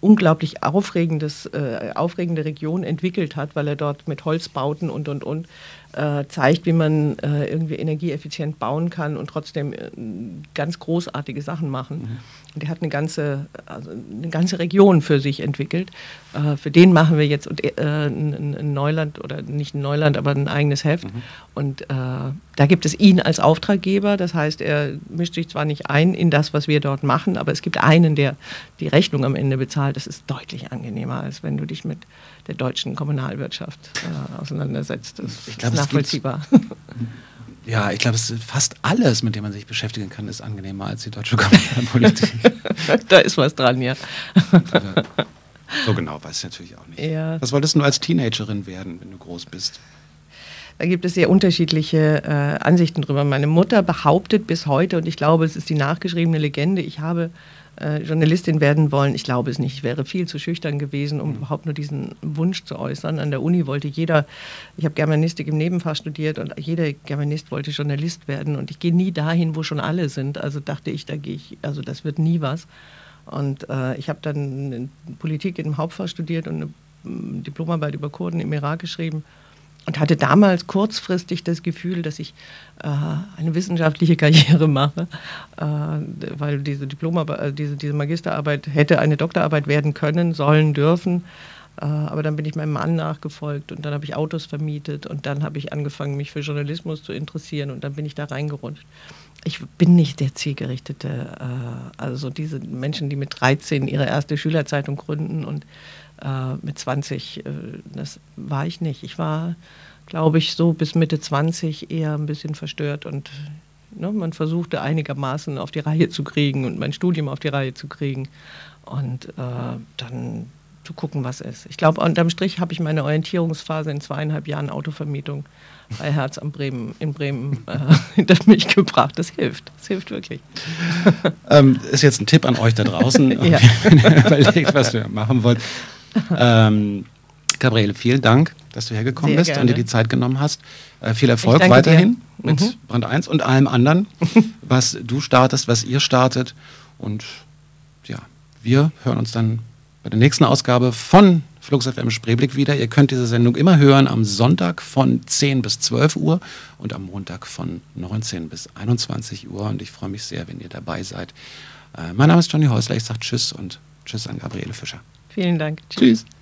unglaublich aufregendes, äh, aufregende Region entwickelt hat, weil er dort mit Holzbauten und und und äh, zeigt, wie man äh, irgendwie energieeffizient bauen kann und trotzdem äh, ganz großartige Sachen machen. Mhm. Und der hat eine ganze, also eine ganze Region für sich entwickelt. Äh, für den machen wir jetzt äh, ein, Neuland oder nicht ein Neuland, aber ein eigenes Heft. Mhm. Und da gibt es ihn als Auftraggeber. Das heißt, er mischt sich zwar nicht ein in das, was wir dort machen, aber es gibt einen, der die Rechnung am Ende bezahlt. Das ist deutlich angenehmer, als wenn du dich mit der deutschen Kommunalwirtschaft äh, auseinandersetzt. Das ich glaub, ist nachvollziehbar. Ja, ich glaube, fast alles, mit dem man sich beschäftigen kann, ist angenehmer als die deutsche Kommunalpolitik. da ist was dran, ja. so genau weiß ich natürlich auch nicht. Ja. Was wolltest du als Teenagerin werden, wenn du groß bist? Da gibt es sehr unterschiedliche äh, Ansichten drüber. Meine Mutter behauptet bis heute, und ich glaube, es ist die nachgeschriebene Legende, ich habe äh, Journalistin werden wollen. Ich glaube es nicht. Ich wäre viel zu schüchtern gewesen, um mhm. überhaupt nur diesen Wunsch zu äußern. An der Uni wollte jeder, ich habe Germanistik im Nebenfach studiert und jeder Germanist wollte Journalist werden. Und ich gehe nie dahin, wo schon alle sind. Also dachte ich, da gehe ich, also das wird nie was. Und äh, ich habe dann Politik im Hauptfach studiert und eine Diplomarbeit über Kurden im Irak geschrieben und hatte damals kurzfristig das Gefühl, dass ich äh, eine wissenschaftliche Karriere mache, äh, weil diese Diplomarbeit, äh, diese, diese Magisterarbeit hätte eine Doktorarbeit werden können, sollen, dürfen. Äh, aber dann bin ich meinem Mann nachgefolgt und dann habe ich Autos vermietet und dann habe ich angefangen, mich für Journalismus zu interessieren und dann bin ich da reingerutscht. Ich bin nicht der zielgerichtete, äh, also diese Menschen, die mit 13 ihre erste Schülerzeitung gründen und äh, mit 20, äh, das war ich nicht. Ich war, glaube ich, so bis Mitte 20 eher ein bisschen verstört und ne, man versuchte einigermaßen auf die Reihe zu kriegen und mein Studium auf die Reihe zu kriegen und äh, dann zu gucken, was ist. Ich glaube, unterm Strich habe ich meine Orientierungsphase in zweieinhalb Jahren Autovermietung bei Herz am Bremen, in Bremen äh, hinter mich gebracht. Das hilft. Das hilft wirklich. Ähm, ist jetzt ein Tipp an euch da draußen, ja. wenn ihr überlegt, was ihr machen wollt. Ähm, Gabriele, vielen Dank, dass du hergekommen Sehr bist gerne. und dir die Zeit genommen hast. Äh, viel Erfolg weiterhin dir. mit mhm. Brand 1 und allem anderen, was du startest, was ihr startet. Und ja, wir hören uns dann bei der nächsten Ausgabe von Flux FM Spreeblick wieder. Ihr könnt diese Sendung immer hören am Sonntag von 10 bis 12 Uhr und am Montag von 19 bis 21 Uhr. Und ich freue mich sehr, wenn ihr dabei seid. Äh, mein Name ist Johnny Häusler. Ich sage Tschüss und Tschüss an Gabriele Fischer. Vielen Dank. Tschüss. Tschüss.